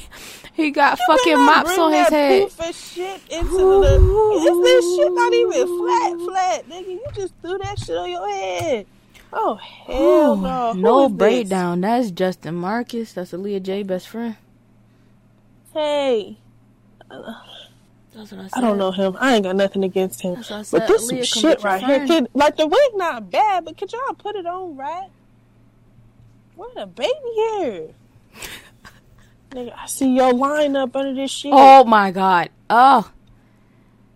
He got You fucking mops on his that head. shit into the. Is this shit not even flat, flat, nigga? You just threw that shit on your head. Oh hell no! Who no breakdown. this? That's Justin Marcus. That's Aaliyah J best friend. Hey, That's what I said. I don't know him. I ain't got nothing against him. That's what I said. But this Aaliyah, some shit right here. Could, like the wig not bad, but could y'all put it on right? What a baby hair. Nigga, I see your line up under this shit. Oh my god. Oh.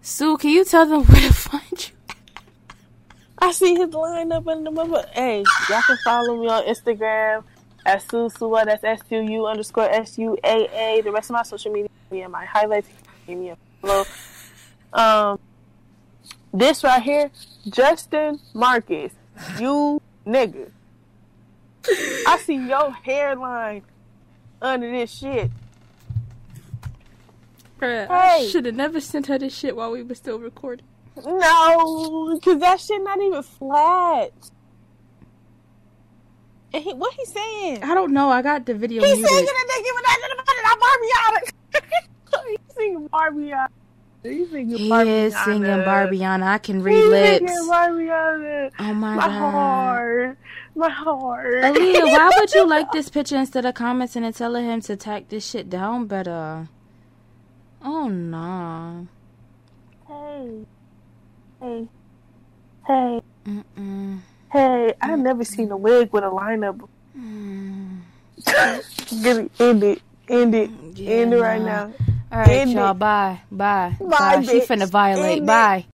Sue, can you tell them where to find you? I see his line up under the mother. Hey, y'all can follow me on Instagram at Susua. That's S U U underscore S U A A. The rest of my social media and my highlights. Give me a follow. Um, this right here, Justin Marcus. You nigga. I see your hairline under this shit. Bruh, Hey. should have never sent her this shit while we were still recording. No, because that shit not even flat. And he, what he saying? I don't know. I got the video He's muted. singing and they giving that the money. I'm Barbiana. He's singing Barbiana. He's singing He Barbiana. is singing Barbiana. I can He's read lips. Barbiana. Oh my, My god. heart. My heart. Aaliyah, why would you like this picture instead of commenting and telling him to tack this shit down better? Oh no. Hey. Hey. Hey. Mm-mm. Hey. I've never seen a wig with a lineup. Mm. Get it. End it. End it. Yeah, End it right nah. now. All right, End y'all. it. Bye. Bye. Bye, She bitch. finna violate. End it. Bye.